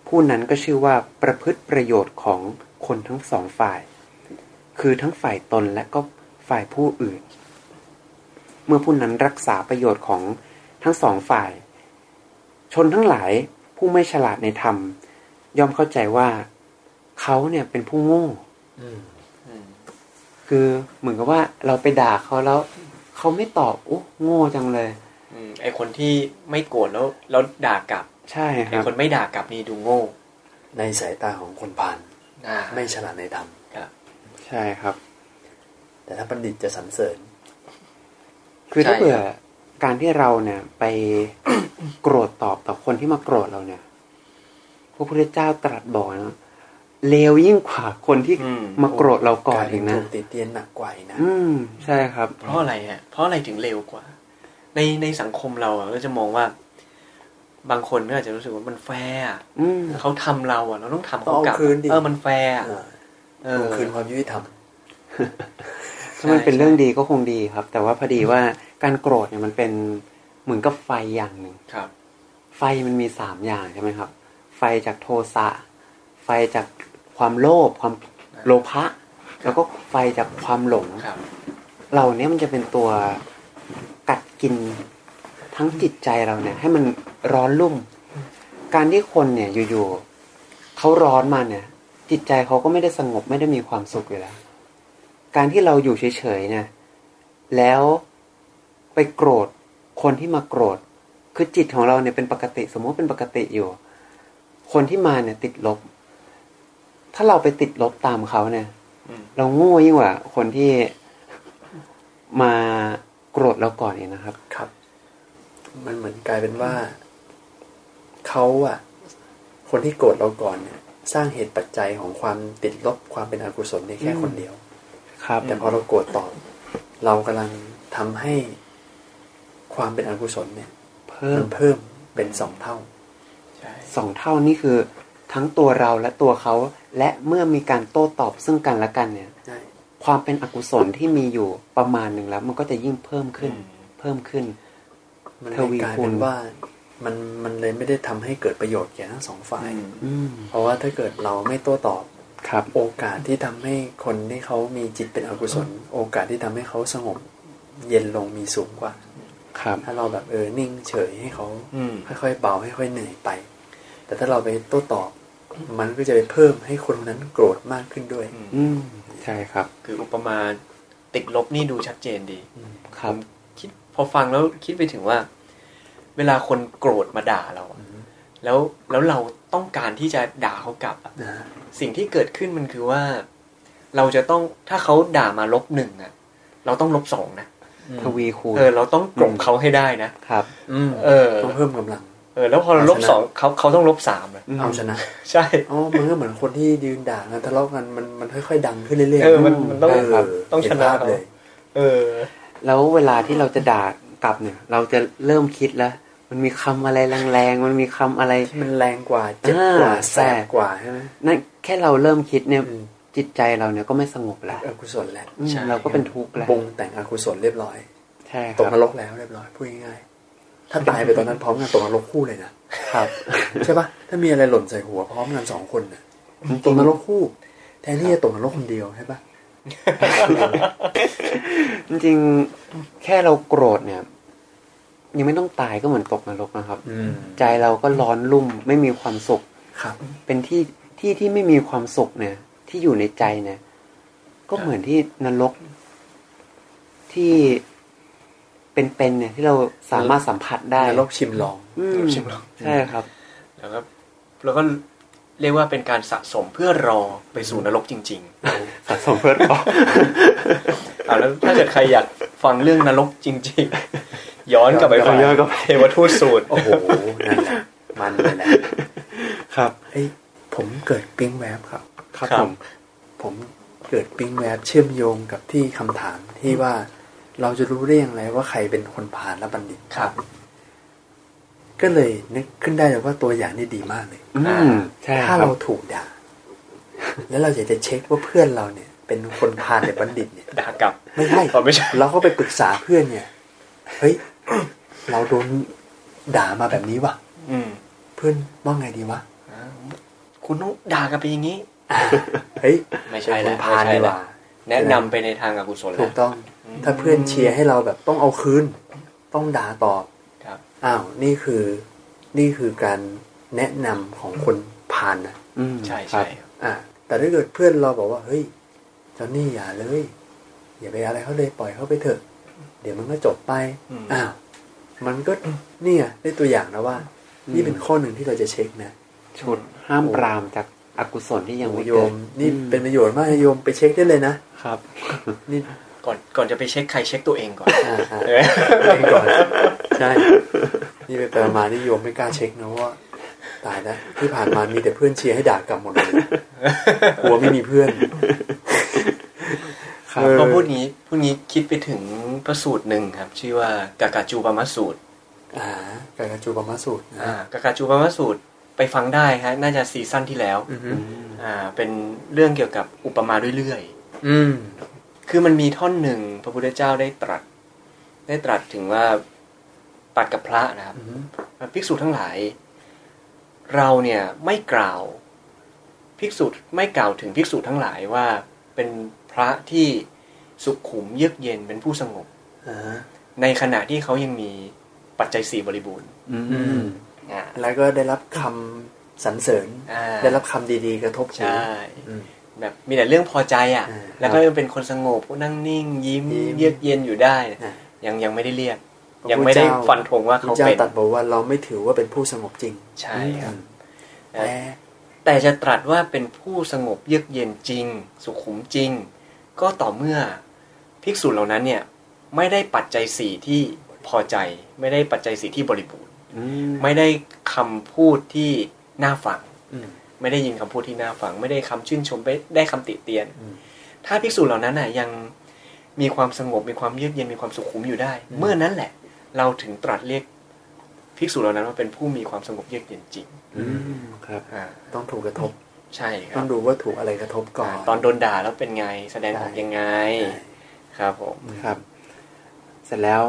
ผู้นั้นก็ชื่อว่าประพฤติประโยชน์ของคนทั้งสองฝ่าย คือทั้งฝ่ายตนและก็ฝ่ายผู้อื่น เมื่อผู้นั้นรักษาประโยชน์ของทั้งสองฝ่าย ชนทั้งหลายผู้ไม่ฉลาดในธรรม ย่อมเข้าใจว่า เขาเนี่ยเป็นผู้โง่ คือเหมือนกับว่าเราไปด่าเขาแล้วเขาไม่ตอบโอ้โง่จังเลยอืมไอคนที่ไม่โกรธแล้วแล้วด่ากลับ ใช่คไอรับคนไม่ด่ากลับนี่ดูโง่ ในสายตาของคนผ่านอ่าไม่ฉลาดในธรรมครับใช่ครับ แต่ถ้าบัณฑิตจะสรรเสริญ คือถ้าใช่เผื่อครับการที่เราเนี่ยไปโกรธตอบต่อคนที่มาโกรธเราเนี่ย พระพุทธเจ้าตรัสบอกนะ เลวยิ่งกว่าคนที่อืมมาโกรธเราก่อนการอีกนะถูกติดเตียนหนักกว่าอีกนะอืมใช่ครับ เพราะอะไรฮะเพราะอะไรถึงเร็วกว่า ในในสังคมเราอะก็จะมองว่า บางคนก็อาจจะรู้สึกว่ามันแฟร์อะอืมเขาทำเราอะ เราต้องทำต้อเขางเอากลับคืนดิเออมันแฟร์อะอ่าเออทวงคืนความยุติธรรมถ้ามันเป็นเรื่องดีก็คงดีครับ แต่ว่าพอดีว่าการโกรธเนี่ยมันเป็นเหมือนกับไฟอย่างหนึ่งครับ ไฟมันมีสามอย่างใช่ไหมครับ ไฟจากโทสะไฟจาก ความโลภความโลภะแล้วก็ไฟจากความหลงครับเหล่านี้มันจะเป็นตัวกัดกินทั้งจิตใจเราเนี่ย ให้มันร้อนรุ่ม การที่คนเนี่ยอยู่ๆเขาร้อนมาเนี่ย จิตใจเขาก็ไม่ได้สงบไม่ได้มีความสุขอยู่แล้ว การที่เราอยู่เฉยๆเนี่ย แล้วไปโกรธคนที่มาโกรธ คือจิตของเราเนี่ยเป็นปกติ สมมติเป็นปกติอยู่ คนที่มาเนี่ยติดลบ ถ้าเราไปติดลบตามเขาเนี่ยอืมเราโง่ยิ่งกว่าคนที่มาโกรธเราก่อนเองนะครับ ครับ มันเหมือนกลายเป็นว่าเขาอะคนที่โกรธเราก่อนเนี่ย สร้างเหตุปัจจัยของความติดลบความเป็นอกุศลในแค่คนเดียว ครับ แต่พอเราโกรธตอบ เรากำลังทำให้ความเป็นอกุศลเนี่ย เพิ่มัมนเพิ่มเป็นสองเท่าใช่สองเท่านี่คือ ทั้งตัวเราและตัวเขา และเมื่อมีการโต้ตอบซึ่งกันและกันเนี่ยใช่ความเป็นอกุศลที่มีอยู่ประมาณหนึ่งแล้ว มันก็จะยิ่งเพิ่มขึ้น เพิ่มขึ้นมันทเลยวีกลายคูเป็ณนว่ามันมันเลยไม่ได้ทำให้เกิดประโยชน์แก่ทั้งสองฝ่ายอืมอืมเพราะว่าถ้าเกิดเราไม่โต้ตอบครับ โอกาสที่ทำให้คนที่เขามีจิตเป็นอกุศล โอกาสที่ทำให้เขาสงบเย็นลงมีสูงกว่า ครับ ถ้าเราแบบเออนิ่งเฉยให้เขาอืมค่อยๆเบาค่อยๆเหนื่อยไป แต่ถ้าเราไปโต้ตอบ มันก็จะไปเพิ่มให้คนนั้นโกรธมากขึ้นด้วย อืมใช่ครับ คืออุปมาติดลบนี่ดูชัดเจนดีครับผมคิดพอฟังแล้วคิดไปถึงว่า เวลาคนโกรธมาด่าเราอะแล้วแล้วเราต้องการที่จะด่าเขากลับอะนะสิ่งที่เกิดขึ้นมันคือว่า เราจะต้องถ้าเขาด่ามาลบหนึ่งอะเราต้องลบสองนะทวีคูณเออ เราต้องกลบเขาให้ได้นะครับ อืมเออต้องเพิ่มกำลัง เออแล้วพอเราลบเอาชนะสองเขาเขาต้องลบสามเลยอืมเอาชนะ ใช่อ๋อมันก็เหมือนคนที่ยืนด่ากันทะเลาะกันมันมันค่อยๆดังขึ้นเรื่อยๆเออมันมันต้องเต้องชนะเห็ภาพเขาเลยเออ แล้วเวลาที่เราจะด่ากลับเนี่ย เราจะเริ่มคิดแล้วมันมีคำอะไรแรงๆ มันมีคำอะไรที่มันแรงกว่าเจ็บกว่าอ่าแสบกว่าใช่ไหมนั่นแค่เราเริ่มคิดเนี่ยอืมจิตใจเราเนี่ยก็ไม่สงบแล้วอกุศลแล้วอืมใช่เราก็เป็นทุกข์แล้วปรุงแต่งอกุศลเรียบร้อยใช่คตกรับนรกแล้วเรียบร้อยพูดง่ายๆ ถ้าตายไปตอนนั้นพร้อมกันตกนรกคู่เลยนะครับ ใช่ปะถ้ามีอะไรหล่นใส่หัวพร้อมกันสองคนน่ะตกนรกคู่ แทนที่จะตกนรกคนเดียวใช่ปะจริงๆแค่เราโกรธเนี่ย ยังไม่ต้องตายก็เหมือนตกนรกนะครับอืมใจเราก็ร้อนรุ่มไม่มีความสุขครับ เป็นที่ที่ที่ไม่มีความสุขเนี่ย ที่อยู่ในใจเนี่ย ก็เหมือนที่นรกที่ เป็นๆเนี่ยที่เราสามารถสัมผัสได้นรกชิมลองอืมนรกชิมลองใช่ครับ แล้วก็แล้วก็เรียกว่าเป็นการสะสมเพื่อรอไปสู่นรกจริงสะสมเพื่อรอๆอ่าแล้วถ้าเกิดใครอยากฟังเรื่องนรกจริง ๆ ย้อนกลับไปฟังย้อนกลับไปเทวทูตสูตรโอ้โหนั่นแหละมันเลยแหละครับเฮ้ยผมเกิดปิ๊งแวบครับครับ ครับผมผมเกิดปิ๊งแวบเชื่อมโยงกับที่คำถามที่ว่า เราจะรู้ได้อย่างไรว่าใครเป็นคนผ่านและบัณฑิตครับ ก็เลยนึกขึ้นได้เลยว่าตัวอย่างนี่ดีมากเลยอืมใช่คถ้ารับเราถูกด่า แล้วเราอยากจะเช็คว่าเพื่อนเราเนี่ย เป็นคนผ่านหรือบัณฑิตเนี่ยด่ากลับ ไม่ใช่อ๋อไม่ใช่เราก็ไปปรึกษาเพื่อนเนี่ยเฮ้ยเราโดนด่ามาแบบนี้ว่ะอืมเพื่อนว่าไงดีวะอ่าคุณต้องด่ากลับไปอย่างนี้เฮ้ยไม่ใช่เป็นละคนผ่านไม่ดีใช่กละว่า แนะนำไปในทางอกุศลถูแล้กวต้อง ถ้าเพื่อนเชียร์ให้เราแบบต้องเอาคืน ต้องด่าตอบครับอ้าวนี่คือนี่คือการแนะนำของคนผ่านนะอืมใช่ครัใช่บอ่าแต่ถ้าเกิดเพื่อนเราบอกว่าเฮ้ยจอนนี่อย่าเลย อย่าไปอะไรเขาเลยปล่อยเขาไปเถอะ เดี๋ยวมันก็จบไปอืมอ้าวมันก็เนี่ยได้ตัวอย่างนะว่าอืมนี่เป็นข้อหนึ่งที่เราจะเช็คนะชุดห้ามปรามจาก อกุศลที่ยังไม่โยเกิมดนี่อืมเป็นประโยชน์มากนะโยมไปเช็คได้เลยนะครับ นี่ก่อนก่อนจะไปเช็คใครเช็คตัวเองก่อนอ่าอ่าเออเองก่อนใช่นี่ไปไปมานี่โยมไม่กล้าเช็คนะว่าตายแล้วที่ผ่านมามีแต่เพื่อนเชียร์ให้ด่ากลับหมดเลยกลัวไม่มีเพื่อนครับเออพอพูดงี้พูดงี้คิดไปถึงพระสูตรหนึ่งครับ ชื่อว่ากากาจูปามสูตรอ่าการกระจูปมาสูตรนะอ่ากากาจูปามสูตร ไปฟังได้ครับน่าจะซีซั่นที่แล้วอือฮึอ่าเป็นเรื่องเกี่ยวกับอุปมาด้วยเลื่อยอืมคือมันมีท่อนหนึ่งพระพุทธเจ้าได้ตรัส ได้ตรัสถึงว่าตรัดกับพระนะครับอืมภิกษุทั้งหลาย เราเนี่ยไม่กล่าวภิกษุไม่กล่าวถึงภิกษุทั้งหลายว่าเป็นพระที่สุขุมเยือกเย็นเป็นผู้สงบอ่าในขณะที่เขายังมีปัจจัยสี่บริบูรณ์อือืมมอ่า แล้วก็ได้รับคำสรรเสริญอ่าได้รับคำดีๆ กระทบหูใช่อืมแบบมีแต่เรื่องพอใจอะอ่าแล้วก็ยังเป็นคนสงบนั่งนิ่งยิ้มยิ้มเยือกเย็นอยู่ได้อ่ายังยังไม่ได้เรียกพระยังไม่ได้พุทธเจ้าฟันธงว่าพเขาระเจ้าเป็นตรัสบอกว่าเราไม่ถือว่าเป็นผู้สงบจริง ใช่ครับแต่แต่จะตรัสว่าเป็นผู้สงบเยือกเย็นจริง สุขุมจริง ก็ต่อเมื่อภิกษุเหล่านั้นเนี่ยไม่ได้ปัจจัยสี่ที่พอใจ ไม่ได้ปัจจัยสี่ที่บริบูรณ์อืม ไม่ได้คำพูดที่น่าฟังอืมไม่ได้ยินคำพูดที่น่าฟัง ไม่ได้คำชื่นชมไม่ได้คำติเตียนอืมถ้าภิกษุเหล่านั้นน่ะยังมีความสงบมีความเยือกเย็นมีความสุขุมอยู่ได้อืมเมื่อนั้นแหละ เราถึงตรัสเรียกภิกษุเหล่านั้นว่าเป็นผู้มีความสงบเยือกเย็นจริงอืมครับอ่าต้องถูกกระทบใช่คต้รัอบงดูว่าถูกอะไรกระทบก่อนอ่าตอนโดนด่าแล้วเป็นไงแสดงออกยังไงใช่ครับผมครับ เสร็จแล้ว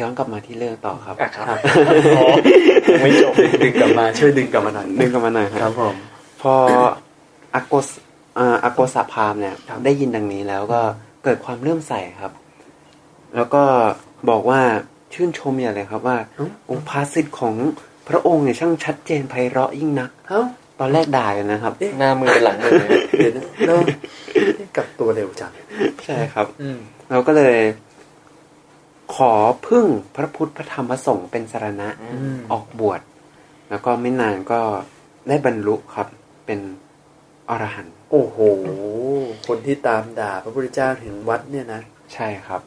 ย้อนกลับมาที่เรื่องต่อครับอะครับอ๋อไม่จบดึงกลับมาช่วยดึงกลับมาหน่อยดึงกลับมาหน่อยคครัรับบผมพออาโกสอ่าอาโกสาพราหมณ์เนี่ยครับได้ยินดังนี้แล้วก็เกิดความเลื่อมใสครับ แล้วก็บอกว่าชื่นชมอย่างเลยครับว่าเอ้าองค์ภาสิทธิ์ของพระองค์เนี่ยช่างชัดเจนไพเราะยิ่งนักเอ้าตอนแรกด่ากันนะครับเอ๊ะหน้ามือเป็นหลังมือเลยเดี๋ยวนะเรากลับตัวเร็วจังใช่ครับอืมเราก็เลย ขอพึ่งพระพุทธพระธรรมพระสงฆ์เป็นสารณะอือืมมออกบวช แล้วก็ไม่นานก็ได้บรรลุครับเป็นอรหันต์โอ้โห คนที่ตามด่าพระพุทธเจ้าถึงวัดเนี่ยนะ ใช่ครับ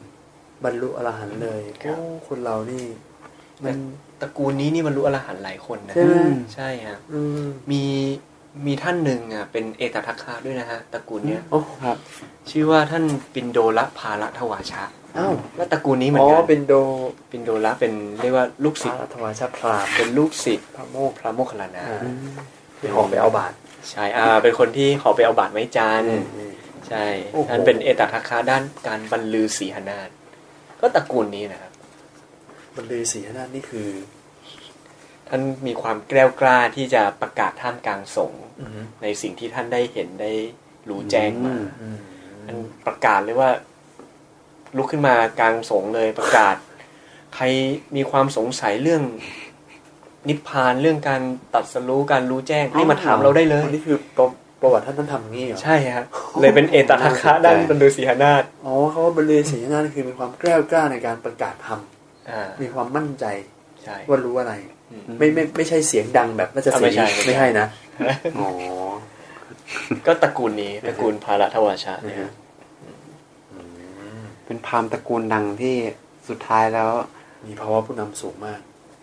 บรรลุอรหันต์เลยครับโอ้คนเรานี่ มันตระกูลนี้นี่มันรู้อรหันต์หลายคนนะ ใช่ไหมอืมใช่ครับอืมมีมีท่านหนึ่งอะเป็นเอตทัคคะด้วยนะฮะตระกูลเนี้ยโอ้ครับ ชื่อว่าท่านปินโดละภาละทวาชะ อ้าวและตระกูลนี้เหมืออ๋นอกันเป็นโดปินโดละเป็นเรียกว่าลูกศิษย์พระธวาชาพราหมณ์เป็นลูกศิษย์พระโมคพระโมคคัลลานะอ่าที่ออกไปเอาบาตรใช่อ่าเป็นคนที่ขอไปเอาบาตรไม้จันทร์อืมใช่โอ้โหท่านเป็นเอตทัคคะด้านการบรรลือศีหนาฏก็ตระกูลนี้นะครับบรรลือศรีหนาถนี่คือท่านมีความแกล้วกล้าที่จะประกาศท่ามกลางสงฆ์อืมในสิ่งที่ท่านได้เห็นได้รู้แจ้งมาอืมอืมท่านประกาศเลยว่า ลุกขึ้นมากลางสงฆ์เลยประกาศ ใครมีความสงสัยเรื่องนิพพานเรื่องการตัดสรู้การรู้แจ้งให้มาถามเราได้เลยอันนี้คือประประวัติท่านท่านทำงี้เหรอใช่ครับเลยเป็นเอตทัคคะด้านบรรลือศีหนาฏอ๋อเขาว่าบรรลือศรีหนาถคือมีความแกล้วกล้าในการประกาศธรรมอ่ามีความมั่นใจใช่ว่ารู้อะไรอืมไม่ไม่ไม่ใช่เสียงดังแบบน่าจะอะเสีไม่ใช่ไม่ใช่นะอ๋อก็ตระกูลนี้ตระกูลภาระทวาชะเนี่ยครับ เป็นพราหมณ์ตระกูลดังที่สุดท้ายแล้ว มีภาวะผู้นำสูงมาก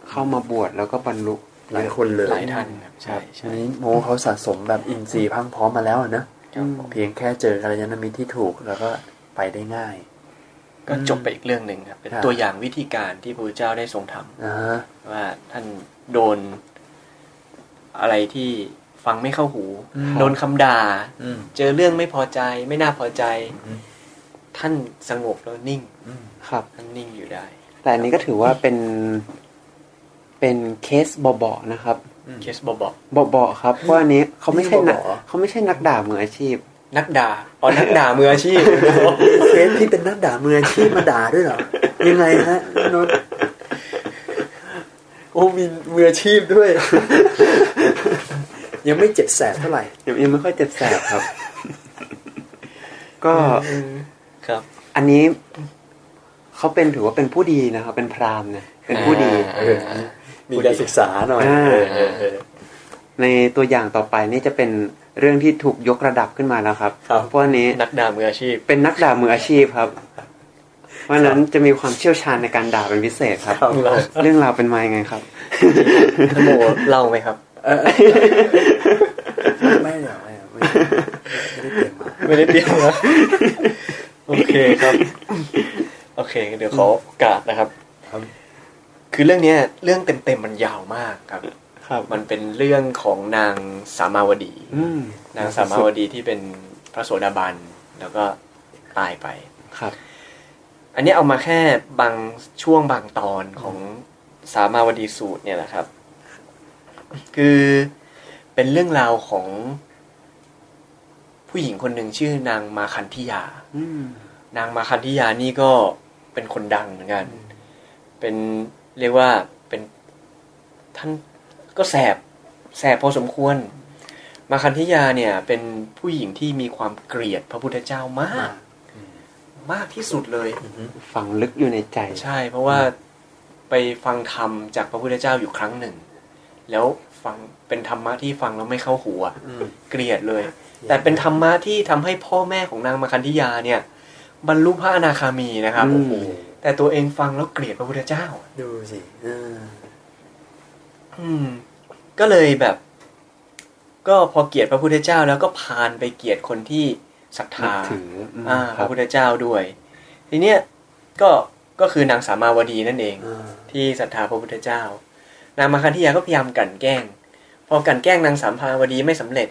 เข้ามาบวชแล้วก็บรรลุหลายคนเลยหลายท่านครับใช่อัใช่นนี้โมเขาสะสมแบบอินทรีย์พรังพร้อมมาแล้วอะนะครับผมเพียงแค่เจอกัลยาณมิตรที่ถูกแล้วก็ไปได้ง่าย ก็จบไปอีกเรื่องหนึ่งครับ เป็นครับตัวอย่างวิธีการที่พระพุทธเจ้าได้ทรงทำนะฮะว่าท่านโดนอะไรที่ฟังไม่เข้าหูอืมโดนคำด่าอืมเจอเรื่องไม่พอใจ ไม่น่าพอใจอืม ท่านสงบแล้วนิ่งอืมครับท่านนิ่งอยู่ได้ แต่อันนี้ก็ถือว่าเป็นเป็นเคสเบาๆนะครับเคสบอบเบาๆครับเพราะอันนี้เขาไม่ใช่นักเบาๆเหรอเขาไม่ใช่นักด่ามืออาชีพ นักด่าอ๋อนักด่ามืออาชีพเคสที่เป็นนักด่ามืออาชีพมาด่าด้วยเหรอยังไงฮะนนท์โอ้มีมืออาชีพด้วย ยังไม่เจ็บแสบเท่าไหร่ยังยังไม่ค่อยเจ็บแสบครับ ก็ ครับ อันนี้เขาเป็นถือว่าเป็นผู้ดีนะครับ เป็นพราหมณ์นะเป็นผู้ดีอ่าเออมีการศึกษาหน่อยอ่าเออเออเออในตัวอย่างต่อไปนี่จะเป็นเรื่องที่ถูกยกระดับขึ้นมาแล้วครับครับเพราะอันนี้นักด่ามืออาชีพ เป็นนักด่ามืออาชีพครับเพราะฉะนั้นจะมีความเชี่ยวชาญในการด่าเป็นพิเศษครับครับเรื่องราวเป็นมายังไงครับท่านโมเล่าไหมครับเออไม่เดี๋ยวไม่เดี๋ยวไม่ไม่ได้เตรียมมาไม่ได้เตรียมนะ โอเคครับ โอเค เดี๋ยวขอโอกาสนะครับ ครับ คือเรื่องเนี้ย เรื่องเต็มๆมันยาวมากครับ ครับ มันเป็นเรื่องของนางสามาวดีอืมนางสามาวดีที่เป็นพระโสดาบันแล้วก็ตายไป ครับ อันนี้เอามาแค่บางช่วงบางตอนของสามาวดีสูตรเนี่ยแหละครับ คือเป็นเรื่องราวของ ผู้หญิงคนหนึ่งชื่อนางมาคันธิยาอืมนางมาคันธิยานี่ก็เป็นคนดังเหมือนกัน เป็นเรียกว่าเป็นท่านก็แสบแสบพอสมควร มาคันธิยาเนี่ย เป็นผู้หญิงที่มีความเกลียดพระพุทธเจ้ามาก มากที่สุดเลยฝังลึกอยู่ในใจ ใช่ เพราะว่าไปฟังธรรมจากพระพุทธเจ้าอยู่ครั้งหนึ่ง แล้วฟังเป็นธรรมะที่ฟังแล้วไม่เข้าหูอะอืมเกลียดเลย แต่เป็นธรรมะที่ทำให้พ่อแม่ของนางมาคันธิยาเนี่ย บรรลุพระอนาคามีนะครับอืมโอ้โหแต่ตัวเองฟังแล้วเกลียดพระพุทธเจ้า ดูสิเอออืม ก็เลยแบบ ก็พอเกลียดพระพุทธเจ้าแล้วก็พานไปเกลียดคนที่ศรัทนัธาบถืออืมอ่าคพรับระพุทธเจ้าด้วย ทีเนี้ยก็ก็คือนางสามาวดีนั่นเองอ่าที่ศรัทธาพระพุทธเจ้า นางมาคันธิยาก็พยายามกลั่นแกล้ง พอกลั่นแกล้งนางสามภาวดีไม่สำเร็จ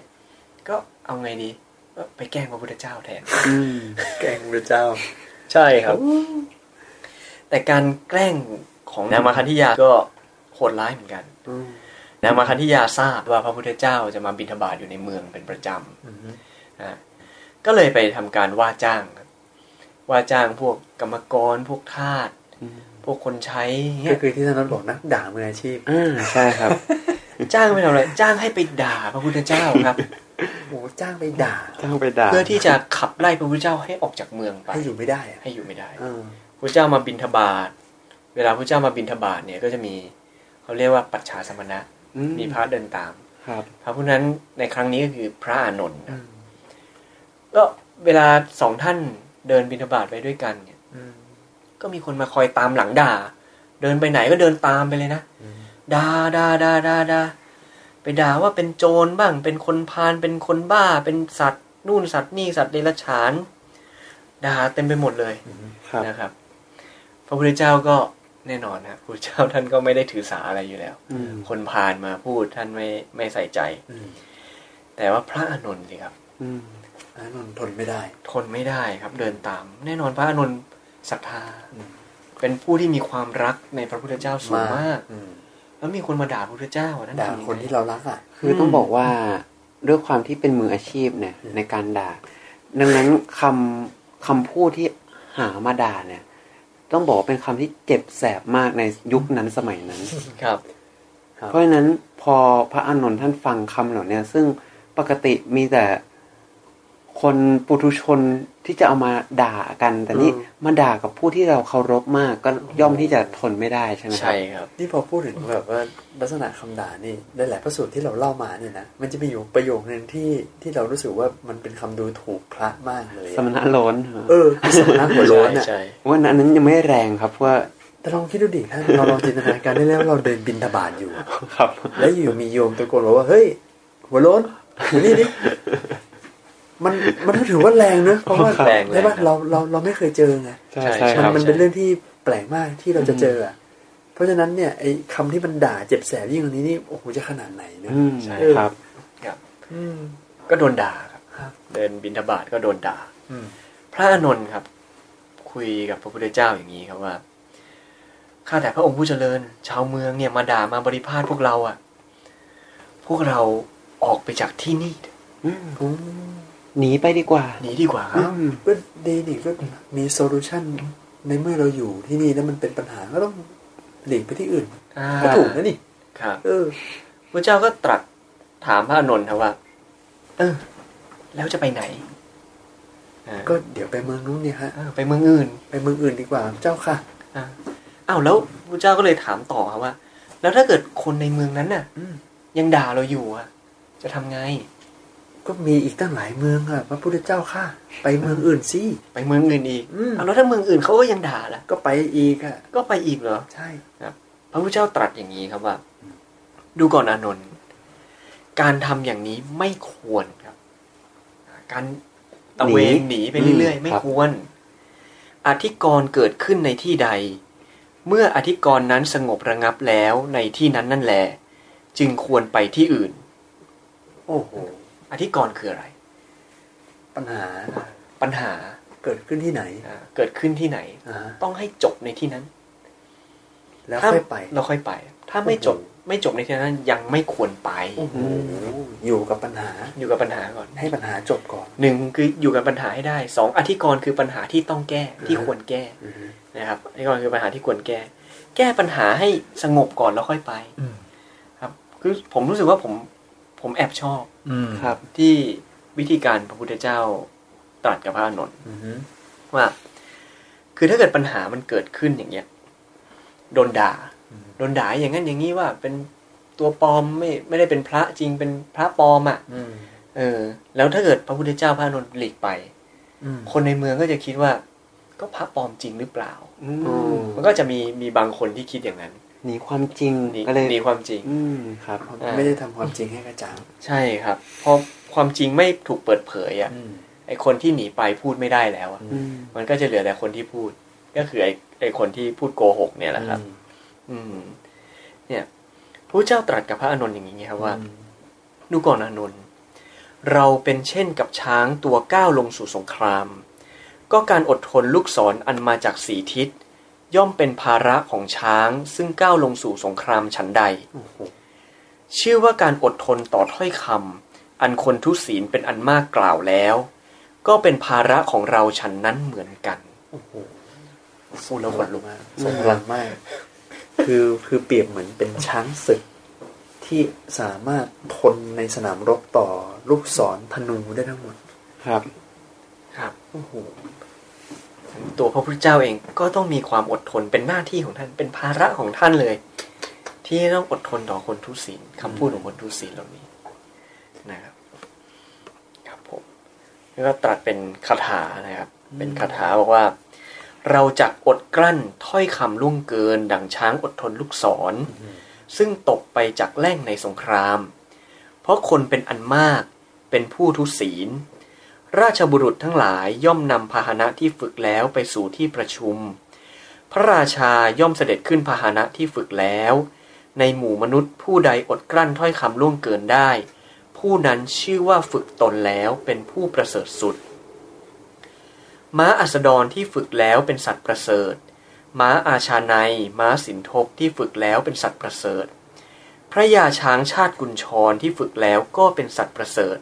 ก็ เอาไงดีก็ไปแกล้งพระพุทธเจ้าแทนอืมแกล้งพระเจ้า ใช่ครับ แต่การแกล้งของนางมาคันธิยาก็โหดร้ายเหมือนกันอืมนางมาคันธิยาทราบว่าพระพุทธเจ้าจะมาบิณฑบาตอยู่ในเมืองเป็นประจอืมำนะก็เลยไปทำการว่าจ้างครับว่าจ้างพวกกรรมกรพวกทาสอืมพวกคนใช้เงี้ก็ยคือที่ท่านนั้นบอกนักด่ามืออาชีพอ่าใช่ครับ จ้างไปทำอะไรจ้างให้ไปด่าพระพุทธเจ้าครับ โอ้จ้างไปด่า จ้างไปด่า เพื่อที่จะขับไล่พระพุทธเจ้าให้ออกจากเมืองไป ให้อยู่ไม่ได้อะให้อยู่ไม่ได้เออพระเจ้ามาบินทบาทเวลาพระเจ้ามาบินทบาทเนี่ยก็จะมีเขาเรียกว่าปัจฉาสมณะอืมีพระเดินตาม ครับ พระผู้นั้นในครั้งนี้ก็คือพระอานนท์อืนะมก็เวลาสองท่านเดินบินทบาทไปด้วยกันเนี่ยอืมก็มีคนมาคอยตามหลังด่า เดินไปไหนก็เดินตามไปเลยนะอืมด่าด่าด่าด่าด่า ไปด่าว่าเป็นโจรบ้าง เป็นคนพาลเป็นคนบ้า เป็นสัตว์นู่นสัตว์นี่สัตว์เดรัจฉานด่าเต็มไปหมดเลยครับนะครับ พระพุทธเจ้าก็แน่นอนนะพระพุทธเจ้าท่านก็ไม่ได้ถือสาอะไรอยู่แล้วอืมคนพาลมาพูดท่านไม่ไม่ใส่ใจอืมแต่ว่าพระอานนท์สิครับอืมอานนท์ทนไม่ได้ ทนไม่ได้ครับ เดินตาม แน่นอนพระอานนท์ศรัทธาอืมเป็นผู้ที่มีความรักในพระพุทธเจ้าสูงมากอืม แล้วมีคนมาด่าพระพุทธเจ้าอะนั่นด่าทำยังไงคนที่เรารักอะ คือต้องบอกว่าด้วยความที่เป็นมืออาชีพเนี่ยอืมในการด่า ดังนั้นคำคำพูดที่หามาด่าเนี่ย ต้องบอกว่าเป็นคำที่เจ็บแสบมากในยุคนั้นสมัยนั้นครับครับเพราะฉะนั้นพอพระอานนท์ท่านฟังคำเหล่าเนี้ยซึ่งปกติมีแต่คนปุถุชน ที่จะเอามาด่ากัน แต่นี่มาด่ากับผู้ที่เราเคารพมากก็ย่อมที่จะทนไม่ได้ใช่ไหมครัใช่บครับนี่พอพูดถึงแบบว่าลักษณะคำด่านี่หลายๆพระสูตรที่เราเล่ามาเนี่ยนะมันจะมีอยู่ประโยคนึงที่ที่เรารู้สึกว่ามันเป็นคำดูถูกพระมากเลยสอะมณะโล้นเออคือสมณะหัวโล้นอะใช่ว่าอันนั้นยังไม่แรงครับเพราะว่าแต่ลองคิดดูดิท่านเราลองจินตนาการได้แล้วาเราเดินบินทบาทอยู่อะครับ แล้วอยู่มีโยมตะโกนบอกว่าเฮ้ยหัวโล้นอยู่นี่ดิ มันมันถือว่าแรงนะเพราะว่าแรงใช่ปะแรงเราเราเราไม่เคยเจอไงใช่ใช่ใช่ใช่ครับมันเป็นเรื่องที่แปลกมากที่เราจะเจออะเพราะฉะนั้นเนี่ยไอ้คำที่มันด่าเจ็บแสบยิ่งกว่านี้นี่โอ้โหจะขนาดไหนเนะอืมใช่ครับครับอืมก็โดนด่าครับครับ เดินบินทบาทก็โดนด่าอืมพระอานนท์ครับ คุยกับพระพุทธเจ้าอย่างนี้ครับว่าข้าแต่พระองค์ผู้เจริญ ชาวเมืองเนี่ยมาด่ามาบริพาทพวกเราอะ่ะ พวกเราออกไปจากที่นี่อืมอืม หนีไปดีกว่า หนีดีกว่าคอืรับมก็ดีนี่ก็มีโซลูชันในเมื่อเราอยู่ที่นี่แล้วมันเป็นปัญหาก็ต้องหลีกไปที่อื่นอ่าก็ถูกนะนี่ครับเออพระเจ้าก็ตรัสถามพระอานนท์ครับว่า เออ แล้วจะไปไหนอ่าก็เดี๋ยวไปเมืองนู้นเนี่ยฮะเออไปเมืองอื่น ไปเมืองอื่นดีกว่า เจ้าค่ะอ่าอ้าวแล้วพระเจ้าก็เลยถามต่อครับว่า แล้วถ้าเกิดคนในเมืองนั้นน่ะอืมยังด่าเราอยู่อะ จะทำไง ก็มีอีกตั้งหลายเมืองอะพระพุทธเจ้าค่ะ ไปเมืองอื่นสิไปเมืองอื่นอีกอืมอ้าวแล้วถ้าเมืองอื่นเขาก็ยังด่าล่ะก็ไปอีกอะก็ไปอีกเหรอใช่พระพุทธเจ้าตรัสอย่างนี้ครับว่า ดูก่อนอานนท์การทำอย่างนี้ไม่ควรครับ การตะเวนหนีไปเรื่อยอืๆมไม่ครับควร อธิกรณ์เกิดขึ้นในที่ใด เมื่ออธิกรณ์นั้นสงบระงับแล้วในที่นั้นนั่นแหละจึงควรไปที่อื่น โอ้โห อธิกรณ์คืออะไร ปัญหาปัญหาเกิดขึ้นที่ไหนอ่าเกิดขึ้นที่ไหนอ่าต้องให้จบในที่นั้น แล้วถ้าค่อยไป เราค่อยไป ถ้าไม่จบโอ้โหไม่จบในที่นั้นยังไม่ควรไปโอ้โหอยู่กับปัญหา อยู่กับปัญหาก่อน ให้ปัญหาจบก่อนหนึ่งคืออยู่กับปัญหาให้ได้สองอธิกรณ์คือปัญหาที่ต้องแก้ที่ควรแก้อืมนะครับอธิกรณ์คือปัญหาที่ควรแก้ แก้ปัญหาให้สงบก่อนแล้วค่อยไปอืมครับ คือผมรู้สึกว่าผม ผมแอบชอบอืมครับ ที่วิธีการพระพุทธเจ้าตรัสกับพระอานนท์อืมว่า คือถ้าเกิดปัญหามันเกิดขึ้นอย่างเงี้ยโดนด่าโดนด่าอย่างนั้นอย่างนี้ว่าเป็นตัวปลอมไม่ไม่ได้เป็นพระจริงเป็นพระปลอมอะอืมเออ แล้วถ้าเกิดพระพุทธเจ้าพระอานนท์หลีกไปอืมคนในเมืองก็จะคิดว่า ก็พระปลอมจริงหรือเปล่าอืมมันก็จะมีมีบางคนที่คิดอย่างนั้น หนีความจริงหนีก็เลยหนีความจริง อืมครับอ่าไม่ได้ทำความจริงให้กระจ่าง ใช่ครับเพราะความจริงไม่ถูกเปิดเผยอะอืมไอคนที่หนีไปพูดไม่ได้แล้วอะอืมมันก็จะเหลือแต่คนที่พูด ก็คือไอไอคนที่พูดโกหก เนี่ยแหละครับ อืม เนี่ยพระเจ้าตรัสกับพระอานนท์อย่างนี้ครับว่าดูก่อนอานนท์เราเป็นเช่นกับช้างตัวก้าวลงสู่สงคราม ก็การอดทนลูกศรออันมาจากสีทิศ ย่อมเป็นภาระของช้างซึ่งก้าวลงสู่สงครามฉันใดโอ้โหชื่อว่าการอดทนต่อถ้อยคำอันคนทุศีลเป็นอันมากกล่าวแล้ว ก็เป็นภาระของเราฉันนั้นเหมือนกันโอ้โหพูดแล้วขนลุกมากทรงพลังมาก คือคือเปรียบเหมือนเป็นช้างศึก ที่สามารถทนในสนามรบต่อลูกศรธนูได้ทั้งหมด ครับ ครับโอ้โห ตัวพระพุทธเจ้าเองก็ต้องมีความอดทนเป็นหน้าที่ของท่านเป็นภาระของท่านเลย ที่ต้องอดทนต่อคนทุศีลคำพูดของคนทุศีลเหล่านี้นะครับครับผมแล้วก็ตรัสเป็นคาถานะครับ เป็นคาถาบอกว่า เราจะอดกลั้นถ้อยคำล่วงเกิน ดังช้างอดทนลูกศร ซึ่งตกไปจากแล่งในสงคราม เพราะคนเป็นอันมากเป็นผู้ทุศีล ราชบุรุษทั้งหลายย่อมนำพาหนะที่ฝึกแล้วไปสู่ที่ประชุม พระราชาย่อมเสด็จขึ้นพาหนะที่ฝึกแล้ว ในหมู่มนุษย์ผู้ใดอดกลั้นถ้อยคำล่วงเกินได้ ผู้นั้นชื่อว่าฝึกตนแล้วเป็นผู้ประเสริฐสุด ม้าอัสดรที่ฝึกแล้วเป็นสัตว์ประเสริฐ ม้าอาชาในม้าสินทบที่ฝึกแล้วเป็นสัตว์ประเสริฐ พระยาช้างชาติกุญชรที่ฝึกแล้วก็เป็นสัตว์ประเสริฐ